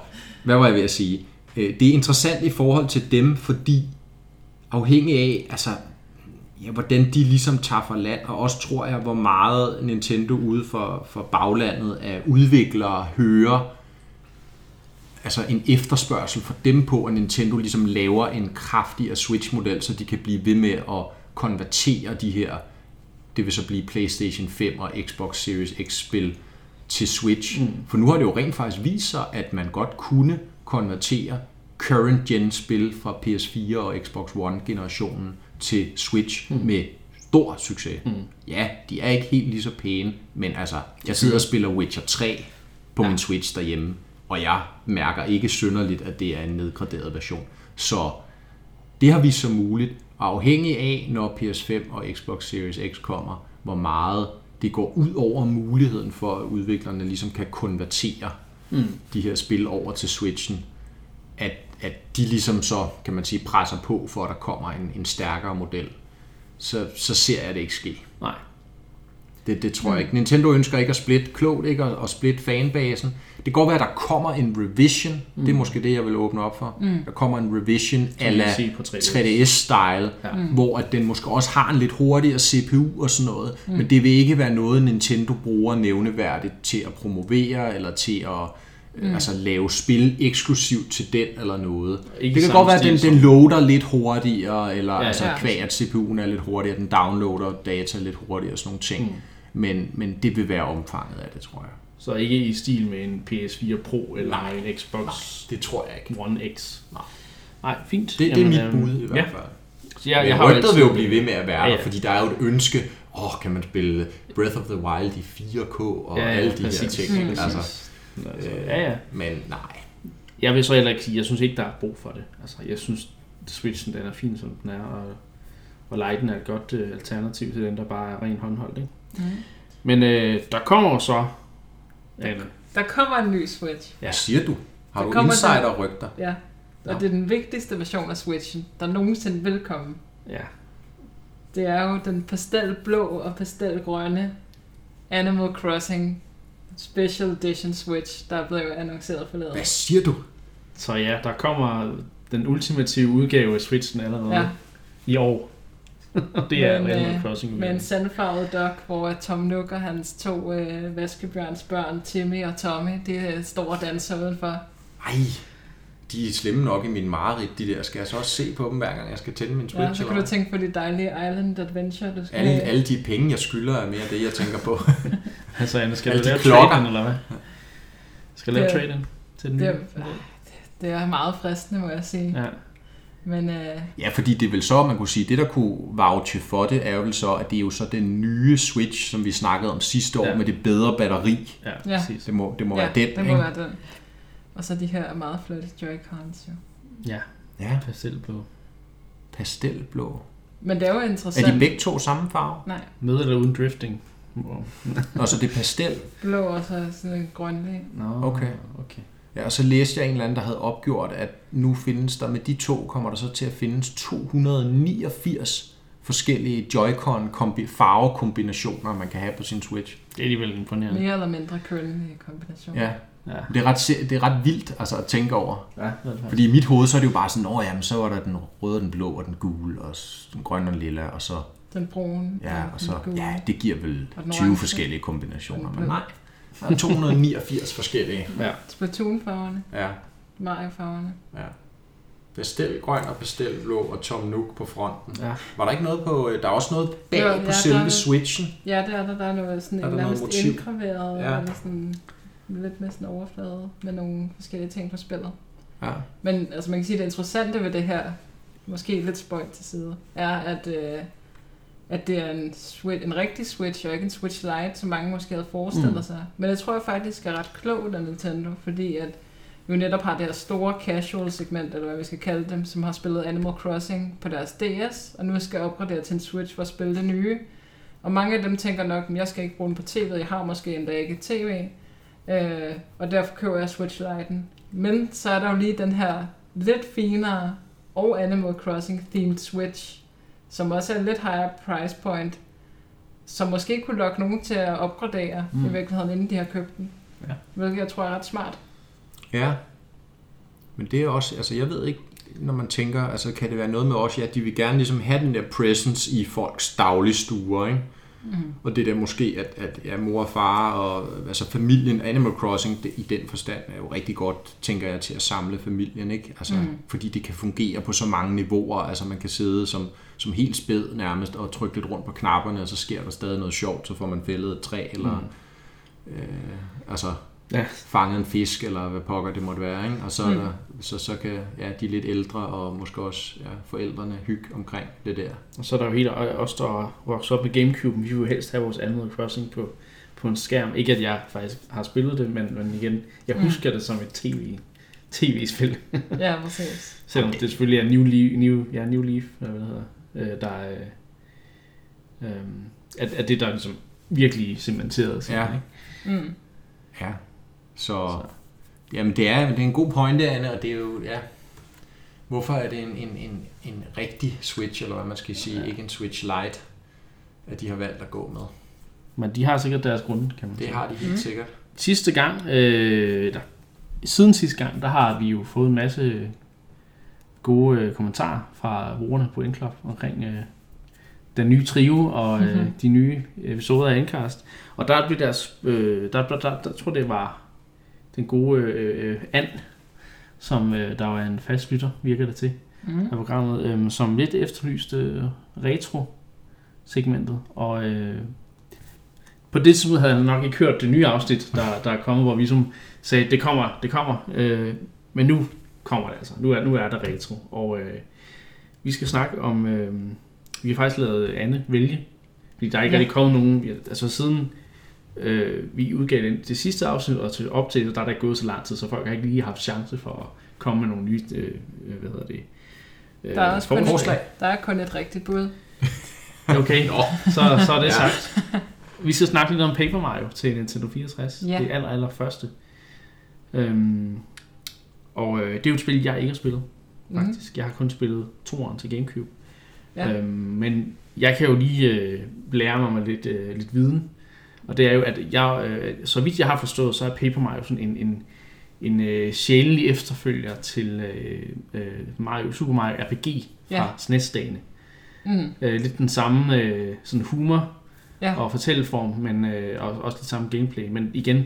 hvad var jeg ved at sige? Øh, det er interessant i forhold til dem, fordi afhængig af, altså ja, hvordan de ligesom tager for land, og også tror jeg, hvor meget Nintendo ude for, for baglandet af udviklere hører altså en efterspørgsel for dem på, at Nintendo ligesom laver en kraftigere Switch-model, så de kan blive ved med at konvertere de her, det vil så blive PlayStation 5 og Xbox Series X-spil til Switch. Mm. For nu har det jo rent faktisk vist sig, at man godt kunne konvertere current gen spil fra PS4 og Xbox One generationen til Switch mm. med stor succes. Mm. Ja, de er ikke helt lige så pæne, men altså, jeg sidder og spiller Witcher 3 på ja. min Switch derhjemme, og jeg mærker ikke synderligt, at det er en nedgraderet version. Så det har vi så muligt, afhængig af, når PS5 og Xbox Series X kommer, hvor meget det går ud over muligheden for, at udviklerne ligesom kan konvertere mm. de her spil over til Switchen, at at de ligesom så, kan man sige, presser på for, at der kommer en, en stærkere model, så, så ser jeg det ikke ske. Nej. Det, det tror jeg ikke. Nintendo ønsker ikke at splitte klogt, ikke at, at splitte fanbasen. Det kan godt være, at der kommer en revision. Mm. Det er måske det, jeg vil åbne op for. Mm. Der kommer en revision ala 3DS-style, ja. Mm. hvor at den måske også har en lidt hurtigere CPU og sådan noget. Mm. Men det vil ikke være noget, Nintendo bruger nævneværdigt til at promovere eller til at mm. altså lave spil eksklusivt til den eller noget. Ikke det kan godt være, at den, den loader lidt hurtigere, eller ja, altså ja. kvæg, at CPU'en er lidt hurtigere, den downloader data lidt hurtigere og sådan nogle ting. Mm. Men, men det vil være omfanget af det, tror jeg. Så ikke i stil med en PS4 Pro eller nej, en Xbox nej, det tror jeg ikke. One X. Nej, nej fint. Det, Jamen, det er mit bud i hvert fald. Ja. Jeg, jeg, jeg har altid... vil jo blive ved med at være ja, ja. fordi der er jo et ønske, åh, oh, kan man spille Breath of the Wild i 4K og ja, ja, alle de præcis. her ting. Mm. Altså, Altså, ja, ja. Men nej. Jeg vil så heller ikke sige, jeg synes ikke, der er brug for det. Altså, jeg synes, Switchen den er fin, som den er, og, og Lighten er et godt uh, alternativ til den, der bare er ren håndholdt. Ikke? Mm. Men øh, der kommer så... Der, der kommer en ny Switch. Ja. Hvad siger du? Har der du insider-rygter? Ja, og ja. det er den vigtigste version af Switchen, der nogensinde vil komme. Ja. Det er jo den pastelblå og pastelgrønne Animal Crossing Special Edition Switch, der er blevet annonceret forleden. Hvad siger du? Så ja, der kommer den ultimative udgave af Switchen allerede ja. i år. det er med, Animal Crossing. Med en sandfarvet dog, hvor Tom Nook og hans to øh, vaskebjørns børn, Timmy og Tommy, det øh, står og danser udenfor. Ej, de er slemme nok i min mareridt, de der. Skal jeg så også se på dem, hver gang jeg skal tænde min Switch? Ja, så kan du tænke på de dejlige Island Adventure, du skal alle, alle de penge, jeg skylder, er mere det, jeg tænker på. altså, Anna, skal du lave trade eller hvad? Skal du lave trade til den det, det er meget fristende, må jeg sige. Ja. Men, øh... Ja, fordi det vil så, man kunne sige, det der kunne vouche for det, er jo vel så, at det er jo så den nye Switch, som vi snakkede om sidste år, ja. med det bedre batteri. Ja, ja. Det må, det må ja, være den, det må ikke? være den. Og så de her meget flotte Joy-Cons jo. Ja, Ja, pastelblå. pastelblå. Men det er jo Er interessant. de begge to samme farve? Nej, Med eller uden drifting? Wow. Og så det pastel. blå og så sådan en grønlig. Nå, Okay. okay. Ja, og så læste jeg en eller anden, der havde opgjort, at nu findes der med de to, kommer der så til at findes 289 forskellige Joy-Con kombi- farvekombinationer, man kan have på sin Switch. Det er alligevel imponerende. Mere eller mindre kønlige kombination. Ja, Ja, det er ret, det er ret vildt altså, at tænke over. ja det det faktisk. Fordi i mit hoved, så er det jo bare sådan, åh jamen, så var der den røde, og den blå, og den gule, og den grønne og lilla, og så, Den brune. ja, og så, ja, det giver vel Og den 20 orange. forskellige kombinationer. Men nej, der er 289 forskellige. Ja. Splatoon-farverne. Ja, Mario-farverne. ja. Pastel grøn og pastel blå og Tom Nook på fronten. Ja. Var der ikke noget på, der er også noget bag Jo, på ja, der selve er- Switchen? Ja, det er der. Der er noget sådan Er en der noget nærmest motiv? indgraveret, ja. eller sådan lidt med sådan overflade med nogle forskellige ting på spillet. Ja. Men altså man kan sige, at det interessante ved det her, måske lidt spøjt til side, er, at, øh, at det er en, switch, en rigtig Switch, og ikke en Switch Lite, som mange måske havde forestillet Mm. sig. Men jeg tror jeg faktisk er ret klogt af Nintendo, fordi at vi jo netop har det her store casual segment, eller hvad vi skal kalde dem, som har spillet Animal Crossing på deres DS, og nu skal opgradere til en Switch for at spille det nye. Og mange af dem tænker nok, at jeg skal ikke bruge den på tv, jeg har måske endda ikke tv, øh, og derfor køber jeg Switch Lite'en. Men så er der jo lige den her lidt finere og Animal Crossing themed Switch, som også er lidt higher price point, som måske kunne lokke nogen til at opgradere Mm. i virkeligheden, inden de har købt den. Ja. Hvilket jeg tror er ret smart. Ja. Men det er også, altså jeg ved ikke, når man tænker, altså kan det være noget med også, at de vil gerne ligesom have den der presence i folks dagligstuer, ikke? Mm. Og det der måske, at, at ja, mor og far og altså familien, Animal Crossing det, i den forstand er jo rigtig godt, tænker jeg, til at samle familien, ikke? Altså, Mm. Fordi det kan fungere på så mange niveauer, altså man kan sidde som, som helt spæd nærmest og trykke lidt rundt på knapperne, og så sker der stadig noget sjovt, så får man fældet et træ, eller Mm. øh, altså Ja. fanget en fisk, eller hvad pokker det måtte være, ikke? Og så, mm. Mm. der, så, så kan ja, de lidt ældre, og måske også ja, forældrene hygge omkring det der. Og så er der jo helt os, der vokset op med Gamecube, vi vil jo helst have vores Animal Crossing på, på en skærm. Ikke at jeg faktisk har spillet det, men, men igen, jeg Mm. husker det som et tv, tv-spil. Ja, præcis. Selvom det selvfølgelig er New Leaf, New, ja, New Leaf eller hvad det hedder, øh, der er, øh, øh, at, at det der er ligesom virkelig cementeret. Ja. Ikke? Mm. Ja, så, Så. jamen det er, det er en god pointe, Anne, og det er jo, ja, hvorfor er det en, en, en, en rigtig Switch, eller hvad man skal sige, Ja. ikke en Switch Lite, at de har valgt at gå med. Men de har sikkert deres grunde, kan man Det sige. har de helt Mm. sikkert. Sidste gang, øh, der, siden sidste gang, der har vi jo fået en masse gode øh, kommentarer fra brugerne på Indklop omkring øh, den nye trio og øh, Mhm. de nye episoder af Endcast. Og der blev deres, øh, der, der, der, der, tror det var den gode øh, øh, And, som øh, der var en fast lytter, virker det til, Mm. af programmet, øh, som lidt efterlyste øh, retro-segmentet. Og øh, på det tidspunkt havde han nok ikke hørt det nye afsnit, der, der er kommet, hvor vi som sagde, det kommer, det kommer, øh, men nu kommer det altså. Nu er, nu er der retro. Og øh, vi skal snakke om, øh, vi har faktisk lavet Anne vælge, fordi der er ikke Ja. rigtig kommet nogen, altså siden øh, vi udgav det, det sidste afsnit, og til op til der er der ikke gået så lang tid, så folk har ikke lige haft chance for at komme med nogle nye, øh, øh, hvad hedder det, øh, Der er også kun, forslag. der er kun et rigtigt bud. Okay, så, så er det ja. sagt. Vi skal snakke lidt om Paper Mario til Nintendo 64. Ja. Det aller, aller første. Øhm, og øh, det er jo et spil, jeg ikke har spillet, Mhm. faktisk. Jeg har kun spillet toeren til Gamecube. Ja. Øhm, men jeg kan jo lige øh, lære mig lidt, øh, lidt viden. Og det er jo, at jeg, øh, så vidt jeg har forstået, så er Paper Mario sådan en, en, en øh, sjældentlig efterfølger til øh, øh, Mario, Super Mario RPG fra Ja. SNES-dagene. Mm. Øh, lidt den samme øh, sådan humor Ja. og fortælleform, men øh, og, også lidt samme gameplay. Men igen,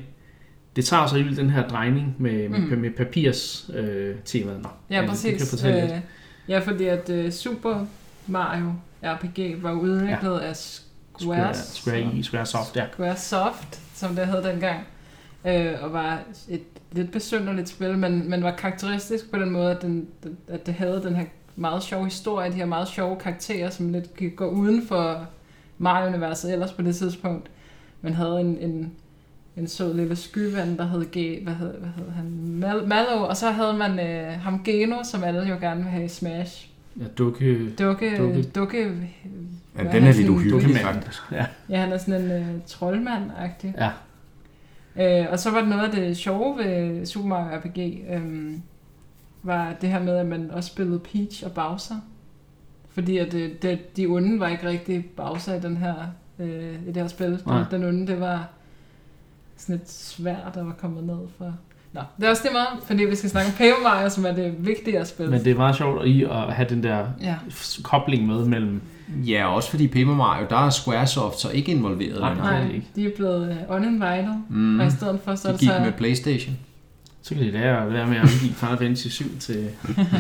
det tager så alligevel den her drejning med, med, Mm. med papirs øh, temaet. Ja, du præcis. kan fortælle lidt. Øh, ja, fordi at uh, Super Mario RPG var udviklet ja. af Square, Squares, Square, E, Square Soft, ja. Squaresoft, som det hed dengang, øh, og var et lidt besynderligt spil, men, men var karakteristisk på den måde, at, den, at det havde den her meget sjove historie, de her meget sjove karakterer, som lidt gik- går uden for Mario-universet ellers på det tidspunkt, men havde en, en, en sød lille skyvand, der hed, G, hvad hed, hvad hed han? Mal, Mallow, og så havde man øh, ham Geno, som alle jo gerne vil have i Smash. Ja, dukke... Dukke... Dukke. dukke Ja, den han er lidt uhyggelig faktisk. Ja. Ja, han er sådan en øh, troldmand-agtig. Ja. Øh, og så var det noget af det sjove ved Super Mario RPG, øh, var det her med, at man også spillede Peach og Bowser. Fordi at det, det, de onde var ikke rigtig Bowser i, den her, øh, i det her spil. Den, den onde, det var sådan et svær, der var kommet ned for... Nå, det er også det meget, fordi vi skal snakke om Paper Mario, som er det vigtige at spille. Men det er meget sjovt i at have den der Ja, kobling med mellem... Ja, også fordi Paper Mario, der er Squaresoft så ikke involveret. Nej, er nej, ikke. de er blevet uh, uninvited, Mm. og i stedet for, så er De det gik så... med Playstation. Så kan det lære at være med at omgive Final Fantasy 7 til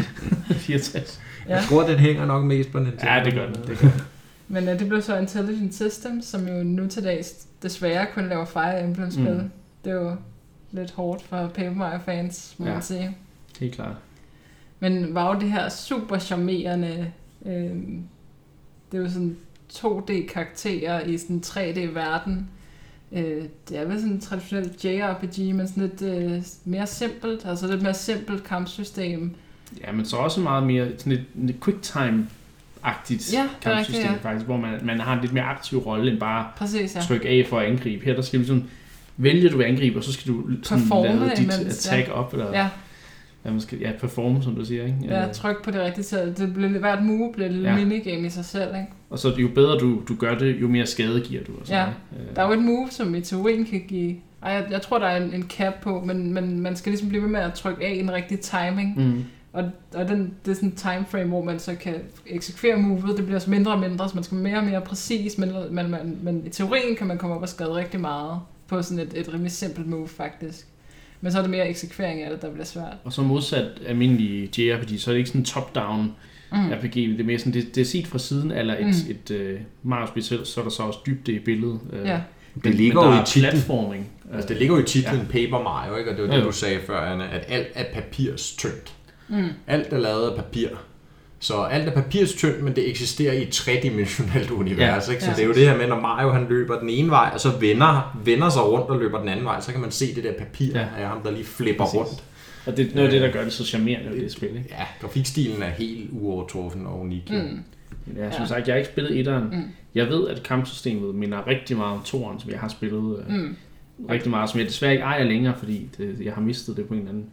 64. Ja. Jeg tror, den hænger nok mest på Nintendo. Ja, det gør den. Det gør den. Men uh, det blev så Intelligent Systems, som jo nu til dags desværre kun laver Fire Emblem-spil. Mm. Det er jo lidt hårdt for Paper Mario-fans, må Ja. man sige. Helt klart. Men var jo det her super charmerende... Øh, det er jo sådan 2D-karakterer i sådan en 3D-verden. Øh, det er vel sådan en traditionel JRPG, men sådan lidt øh, mere simpelt, altså lidt mere simpelt kampsystem. Ja, men så også meget mere sådan et, et quick time agtigt Ja, kampsystem rigtigt, faktisk, hvor man, man har en lidt mere aktiv rolle end bare Præcis, ja. tryk A for at angribe. Her der skal du sådan vælge, du vil angribe, og så skal du sådan Performe lave dit imens, attack op, eller Ja, hvad man skal, ja, performe, som du siger, ikke? ja, Øh, tryk på det rigtige selv. Det blev, hvert move blev et Ja. ja. minigame i sig selv, ikke? Og så jo bedre du, du gør det, jo mere skade giver du. Og sådan, Ja. ikke? Øh, Der er jo et move, som i teorien kan give... Ej, jeg, jeg tror, der er en, en cap på, men, men man skal ligesom blive ved med at trykke af i en rigtig timing. Mm. Og, og den, det er sådan en timeframe, hvor man så kan eksekvere movet. Det bliver så mindre og mindre, så man skal mere og mere præcis. Men, men, men, men i teorien kan man komme op og skade rigtig meget på sådan et, et rimelig simpelt move, faktisk. Men så er det mere eksekvering af det, der bliver svært. Og så modsat almindelige JRPG, så er det ikke sådan top-down Mm. RPG, det er mere sådan, det, det er set fra siden, eller et, Mm. et, et uh, Mario-spil selv, så er der så også dybde i billedet. øh, Ja, Det ligger jo i titlen. platforming. Altså, det ligger jo i titlen ja. Paper Mario, ikke? og det var det, jo. du sagde før, Anna, at alt er papirstyndt. Mm. Alt er lavet af papir. Så alt er papirstyndt, men det eksisterer i et tredimensionelt univers. Ja. Ikke? Så Ja. det er jo det her med, når Mario han løber den ene vej, og så vender, vender sig rundt og løber den anden vej, så kan man se det der papir Ja. af ham, der lige flipper Præcis. rundt. Og det er noget af det, der gør det så charmerende ved det spil. Ikke? Ja, grafikstilen er helt uovertruffen og unik. Mm. Ja, som Ja. sagt, jeg har ikke spillet etteren. Mm. Jeg ved, at kampsystemet minder rigtig meget om toeren, som jeg har spillet øh, Mm. rigtig meget, som jeg desværre ikke ejer længere, fordi det, jeg har mistet det på en eller anden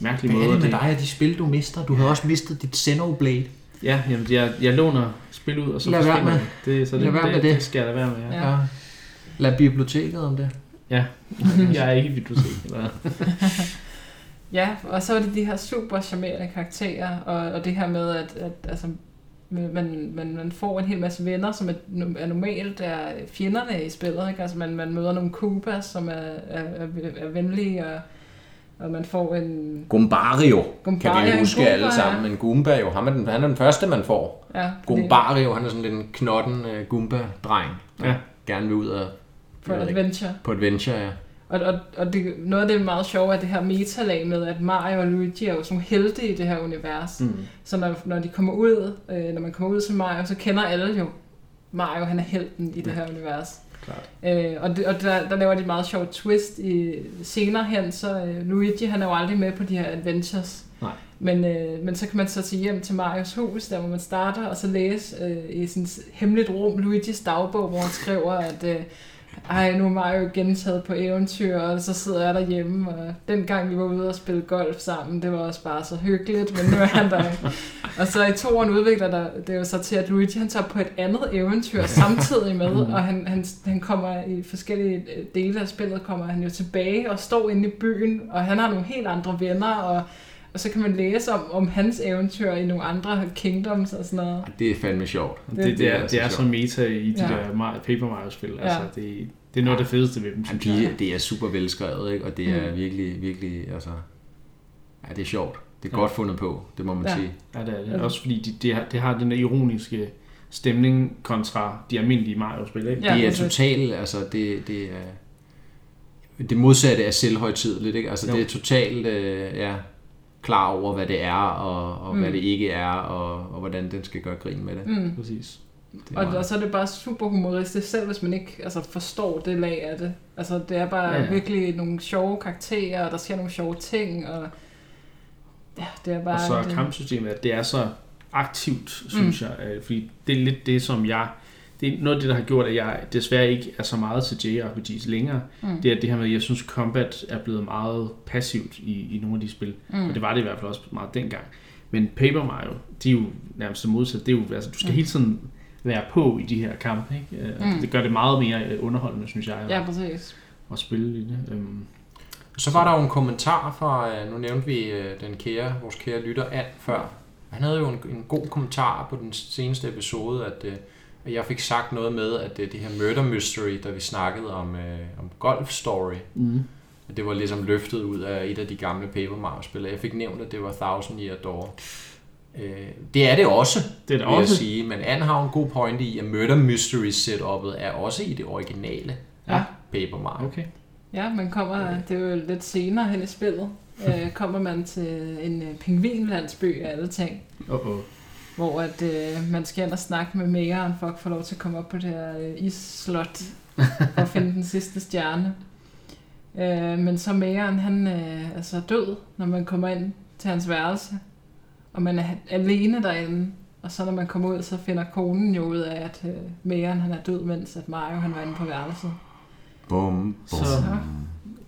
mærkelig Hvad er måde. det med dig og de spil, du mister? Du havde også mistet dit Xenoblade. Ja, jamen, jeg, jeg låner spil ud, og så Lad være forsvinder med. det. det. Så det, Lad være det, med det. det. det skal jeg lade være med, ja. Ja. Ja. Lad biblioteket om det. ja. jeg er ikke i bibliotek. Eller? Ja, og så er det de her super charmerende karakterer, og, og det her med, at, at altså, man, man, man får en hel masse venner, som er, er normalt er fjenderne i spillet. Ikke? Altså man, man møder nogle Koopas, som er, er, er, er venlige, og, og man får en... Gumbario, Gumbario, kan vi en huske Goomba, alle sammen. ja. Men Goomba jo, ham er den, han er den første, man får. Ja, Gumbario, han er sådan lidt en knotten uh, Goomba-dreng, der Ja. gerne vil ud og For jeg ved ikke, adventure. på adventure. Ja. Og, og, og det, noget af det meget sjove er det her metalag med, at Mario og Luigi er jo sådan helte i det her univers. Mm. Så når, når de kommer ud, øh, når man kommer ud som Mario, så kender alle jo Mario, han er helten i det her univers. Klart. Øh, og det, og der, der laver de et meget sjovt twist i senere hen, så øh, Luigi han er jo aldrig med på de her adventures. Nej. Men, øh, men så kan man så tage hjem til Marios hus, der hvor man starter, og så læse øh, i sådan et hemmeligt rum Luigis dagbog, hvor han skriver, at øh, ej, nu er Mario gentaget på eventyr, og så sidder jeg derhjemme, og dengang vi var ude og spille golf sammen, det var også bare så hyggeligt, men nu er han der. og så i toeren udvikler der, det er jo så til, at Luigi han tager på et andet eventyr samtidig med, og han, han, han kommer i forskellige øh, dele af spillet, kommer han jo tilbage og står inde i byen, og han har nogle helt andre venner, og og så kan man læse om, om hans eventyr i nogle andre kingdoms og sådan noget. Det er fandme sjovt. Det, det, det, er, altså det er så sjovt. meta i de Ja. der Paper Mario-spil. Ja. Altså, det, det er noget af det fedeste ved dem, Jamen, de, det er super velskrevet, ikke? og det er Mm. virkelig, virkelig, altså... Ja, det er sjovt. Det er Ja. godt fundet på, det må man Ja. sige. Ja, det er det. Også fordi de, det, har, det har den der ironiske stemning kontra de almindelige Mario-spil, ikke? Ja, det er totalt, altså det, det er... Det modsatte er selvhøjtidligt, ikke? Altså Jo. det er totalt, øh, ja, klar over, hvad det er, og, og mm. hvad det ikke er, og, og hvordan den skal gøre grin med det. Mm. Præcis. og, og så er det bare super humoristisk, selv hvis man ikke altså, forstår det lag af det. Altså, det er bare ja, virkelig nogle sjove karakterer, og der sker nogle sjove ting, og ja, det er bare... Og så er kampsystemet, det er så aktivt, synes mm. jeg, fordi det er lidt det, som jeg det er noget af det, der har gjort, at jeg desværre ikke er så meget til JRPGs længere. Mm. Det er det her med, at jeg synes, combat er blevet meget passivt i, i nogle af de spil. Mm. Og det var det i hvert fald også meget dengang. Men Paper Mario, de er jo nærmest modsat. Det er jo, altså, du skal mm. hele tiden være på i de her kampe. Ikke? Øh, mm. Det gør det meget mere øh, underholdende, synes jeg. Ja, præcis. At spille i det. Um, så var der jo en kommentar fra, øh, nu nævnte vi den kære, vores kære lytter Ann før. Han havde jo en, en god kommentar på den seneste episode, at jeg fik sagt noget med, at det, det her murder mystery, da vi snakkede om, øh, om Golf Story, mm. det var ligesom løftet ud af et af de gamle Paper Mario-spil. Jeg fik nævnt, at det var Thousand Year Door. Øh, det er det også, det er det vil også. jeg sige. Men Anne har en god point i, at Murder Mystery setup'et er også i det originale ja. Paper Mario. Okay. Ja, man kommer, det er jo lidt senere hen i spillet, øh, kommer man til en øh, pingvinlandsby af alle ting. Uh-oh. Hvor at, øh, man skal ind og snakke med Megeren for at få lov til at komme op på det her øh, isslot for at finde den sidste stjerne. Øh, men så Megeren, han øh, er så død, når man kommer ind til hans værelse. Og man er alene derinde. Og så når man kommer ud, så finder konen jo ud af, at øh, Megeren han er død, mens at Mario han var inde på værelset. Bum, bum. Så, så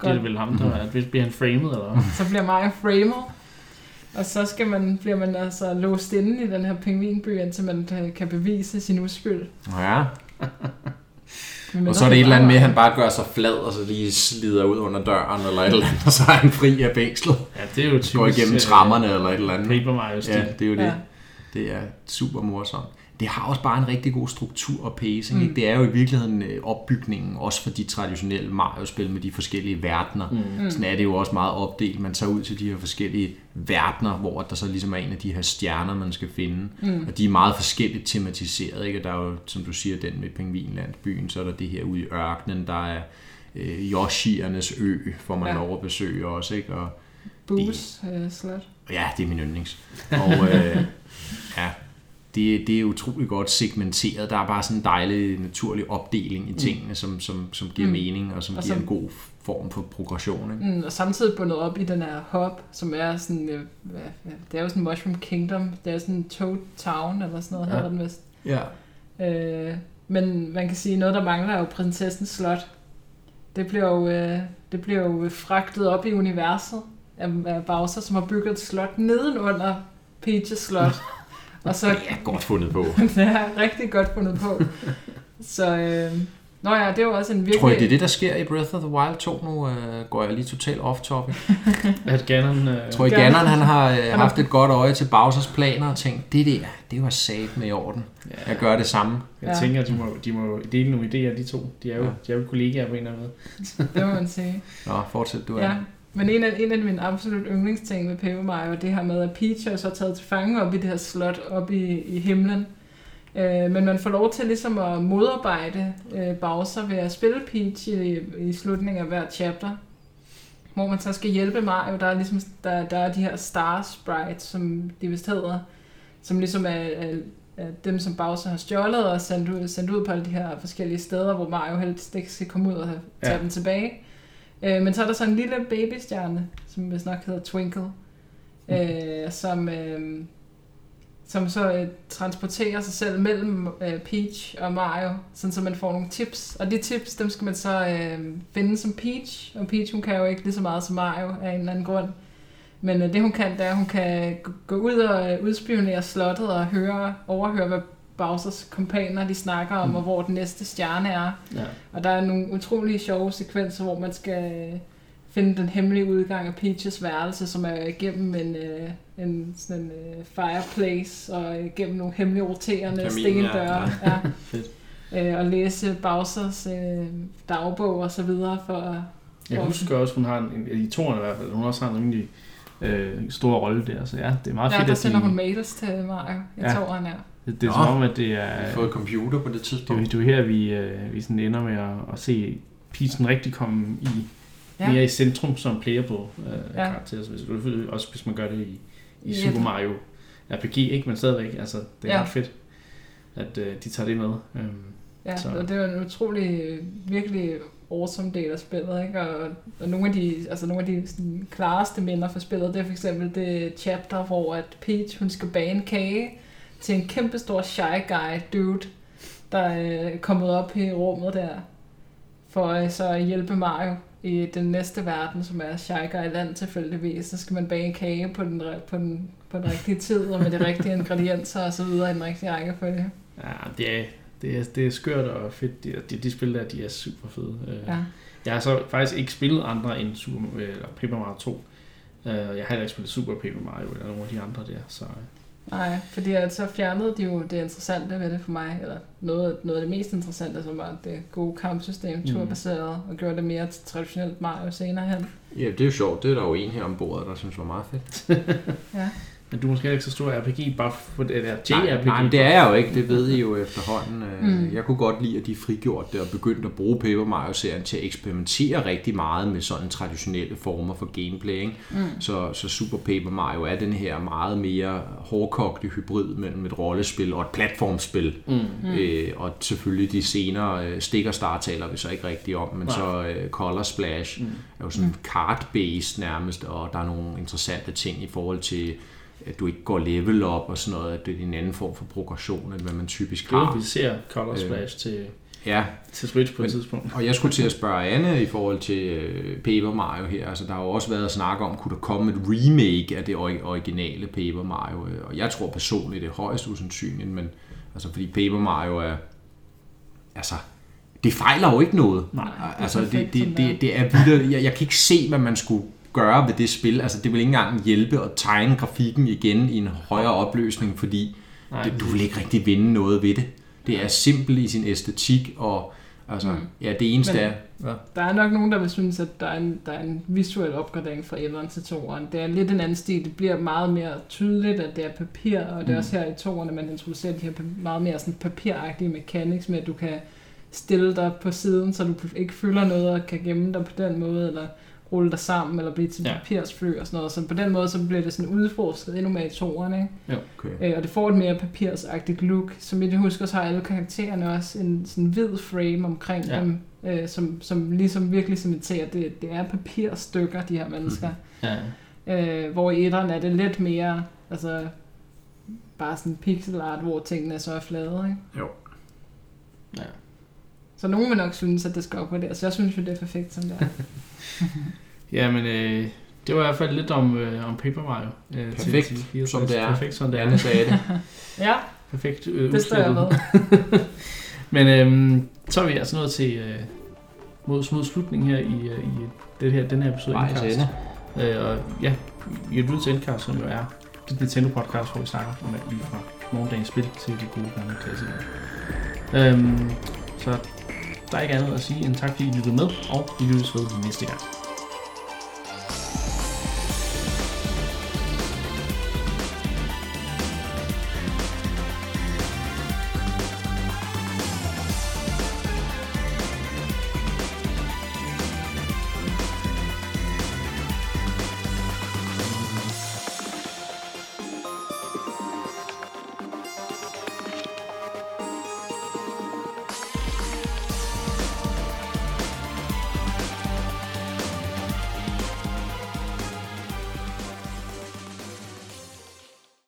det er vel ham, der er, bliver han framed, eller Så bliver Mario framed, og så skal man, bliver man altså låst inde i den her pingvinby, indtil man kan bevise sin uskyld. Ja. og så er det et eller andet med, at han bare gør sig flad, og så lige slider ud under døren, eller et eller andet, og så er han fri af fængslet. Ja, det er jo typisk... Går igennem trammerne, eller et eller andet. Paper Mario Ja, det er jo det. Ja. Det er super morsomt det har også bare en rigtig god struktur og pacing. Mm. Det er jo i virkeligheden øh, opbygningen, også for de traditionelle Mario-spil med de forskellige verdener. Mm. mm. Sådan er det jo også meget opdelt. Man tager ud til de her forskellige verdener, hvor der så ligesom er en af de her stjerner, man skal finde. Mm. Og de er meget forskelligt tematiseret. Ikke? Og der er jo, som du siger, den med Pingvinlandsbyen, så er der det her ude i ørkenen, der er øh, Yoshiernes ø, får man ja. besøge også. Ikke? Og Boos øh, slot. Ja, det er min yndlings. Og øh, ja, det, det er utrolig godt segmenteret. Der er bare sådan en dejlig naturlig opdeling i mm. tingene, mm. som, som, som giver mm. mening, og som og giver som, en god form for progression. Ikke? Mm, og samtidig bundet op i den her hub, som er sådan, øh, det er jo sådan Mushroom Kingdom, det er sådan Toad Town, eller sådan noget, ja. hedder den vist. Ja. Øh, men man kan sige, noget der mangler er jo prinsessens slot. Det bliver jo, øh, det bliver jo fragtet op i universet af, af Bowser, som har bygget et slot nedenunder Peaches slot. Og så, det er godt fundet på. det er rigtig godt fundet på. Så øh, Nå ja, det er jo også en virkelig... Tror I, det er det, der sker i Breath of the Wild 2? Nu uh, går jeg lige totalt off-topic. at Ganon... Uh... Tror I, Ganon han har uh, haft et godt øje til Bowsers planer og tænkt, det der, det var sat med i orden. Ja. Jeg gør det samme. Jeg ja. tænker, de må, de må dele nogle idéer, de to. De er jo, ja. de er jo kollegaer på en eller anden måde. det må man sige. Nå, fortsæt du er. Ja. Men en af, en af mine absolut yndlingsting med Paper Mario, det her med, at Peach er så taget til fange op i det her slot op i, i himlen. Øh, men man får lov til ligesom at modarbejde øh, Bowser ved at spille Peach i, i slutningen af hver chapter. Hvor man så skal hjælpe Mario. Der er, ligesom, der, der er de her Star Sprites, som de vist hedder. Som ligesom er, er, er dem, som Bowser har stjålet og sendt ud, sendt ud på alle de her forskellige steder, hvor Mario helst ikke skal komme ud og tage ja. dem tilbage. Øh, men så er der så en lille babystjerne, som vist nok hedder Twinkle, mm. øh, som, øh, som så øh, transporterer sig selv mellem øh, Peach og Mario, sådan så man får nogle tips. Og de tips, dem skal man så øh, finde som Peach, og Peach hun kan jo ikke lige så meget som Mario af en eller anden grund. Men øh, det hun kan, det er, at hun kan gå ud og øh, udspionere slottet og høre, overhøre, hvad Bowsers kompaner, de snakker om, mm. og hvor den næste stjerne er. Ja. Og der er nogle utrolige sjove sekvenser, hvor man skal finde den hemmelige udgang af Peaches værelse, som er igennem en, øh, en, sådan en uh, fireplace, og igennem nogle hemmelige roterende stendøre. Ja. ja. Øh, og læse Bowsers øh, dagbog og så videre for at jeg husker også, hun har en, i toren i hvert fald, hun også har en rimelig øh, stor rolle der, så ja, det er meget ja, fedt, der sender de... hun mails til Mario i ja. toren, ja. Det, det er Nå, som om, at det er... Vi har fået computer på det tidspunkt. Det, det er her, vi, øh, vi sådan ender med at, at se Peachen rigtig komme i ja. mere i centrum som player på øh, ja. karakter. Så hvis, også hvis man gør det i, i Super Mario RPG, ikke? men stadigvæk, altså, det er ja. ret fedt. at øh, de tager det med. Øhm, ja, så. og det var en utrolig, virkelig awesome del af spillet, ikke? Og, og nogle af de, altså nogle af de sådan, klareste minder for spillet, det er for eksempel det chapter, hvor at Peach, hun skal bage en kage til en kæmpe stor shy guy dude, der er kommet op i rummet der, for øh, så at hjælpe Mario i den næste verden, som er Shy Guy Land tilfældigvis. Så skal man bage en kage på den, på den, på den rigtige tid, og med de rigtige ingredienser og så videre i den rigtige rækkefølge. Ja, det er, det er, det er skørt og fedt. De, de, de spil der, de er super fede. Øh, ja. Jeg har så faktisk ikke spillet andre end Super, eller Paper Mario 2. Øh, jeg har heller ikke spillet Super Paper Mario eller nogle af de andre der, så Nej, fordi så fjernede de jo det interessante ved det for mig, eller noget, noget af det mest interessante, som var det gode kampsystem, turbaseret, mm. og gjorde det mere traditionelt Mario senere hen. Ja, det er jo sjovt. Det er der jo en her ombord, der synes var meget fedt. ja. Men du er måske ikke så stor RPG, bare for det der JRPG. Nej, nej, det er jeg jo ikke, det ved I jo efterhånden. Øh, mm. Jeg kunne godt lide, at de frigjort det og begyndte at bruge Paper Mario-serien til at eksperimentere rigtig meget med sådan traditionelle former for gameplay. Ikke? Mm. Så, så Super Paper Mario er den her meget mere hårdkogte hybrid mellem et rollespil og et platformspil. Mm. Øh, og selvfølgelig de senere øh, stikker star taler vi så ikke rigtig om, men nej. så øh, Color Splash mm. er jo sådan mm. card-based nærmest, og der er nogle interessante ting i forhold til at du ikke går level op og sådan noget, at det er en anden form for progression, end hvad man typisk har. vi ser Color øh, Splash øh, til, ja. til Switch på et tidspunkt. Og jeg skulle til at spørge Anne i forhold til uh, Paper Mario her. Altså, der har jo også været at snakke om, kunne der komme et remake af det originale Paper Mario? Og jeg tror personligt, det er højst usandsynligt, men altså, fordi Paper Mario er... Altså, det fejler jo ikke noget. Nej, altså, det, det, det, det er vildt. Jeg, jeg kan ikke se, hvad man skulle gøre ved det spil. Altså, det vil ikke engang hjælpe at tegne grafikken igen i en højere opløsning, fordi Nej. det, du vil ikke rigtig vinde noget ved det. Det er simpelt i sin æstetik, og altså, mm. ja, det eneste Men, er... Ja. Der er nok nogen, der vil synes, at der er en, der er en visuel opgradering fra 1'eren til 2'eren. Det er lidt en anden stil. Det bliver meget mere tydeligt, at det er papir, og det er mm. også her i 2'erne, man introducerer de her meget mere sådan papiragtige mechanics med, at du kan stille dig på siden, så du ikke fylder noget og kan gemme dig på den måde, eller rulle dig sammen, eller blive til ja. papirsfly og sådan noget. Så på den måde, så bliver det sådan udforsket endnu mere i toren, ikke? Ja, okay. Øh, og det får et mere papirsagtigt look. Som jeg husker, så har alle karaktererne også en sådan hvid frame omkring ja. dem, øh, som, som ligesom virkelig cementerer, at det, det er papirstykker, de her mennesker. Ja. Øh, hvor i etteren er det lidt mere, altså bare sådan pixel art, hvor tingene er så flade, ikke? Jo. Ja. Så nogen vil nok synes, at det skal op på det. Så jeg synes jo, det er perfekt, som det er. ja, men øh, det var i hvert fald lidt om, øh, om Paper Mario. Øh, perfekt, til, til som det er. Perfekt, som det er. Anne sagde det. ja, perfekt øh, det står jeg med. men øh, så er vi altså nået til øh, mod, mod slutningen her i, øh, i det her, den her episode af Endcast. Øh, og ja, vi har lyttet til Endcast, som jo er et Nintendo podcast, hvor vi snakker om alt lige fra morgendagens spil til de gode gamle klassikere. Øhm, så der er ikke andet at sige end tak, fordi I lyttede med, og vi lyttes ved næste gang.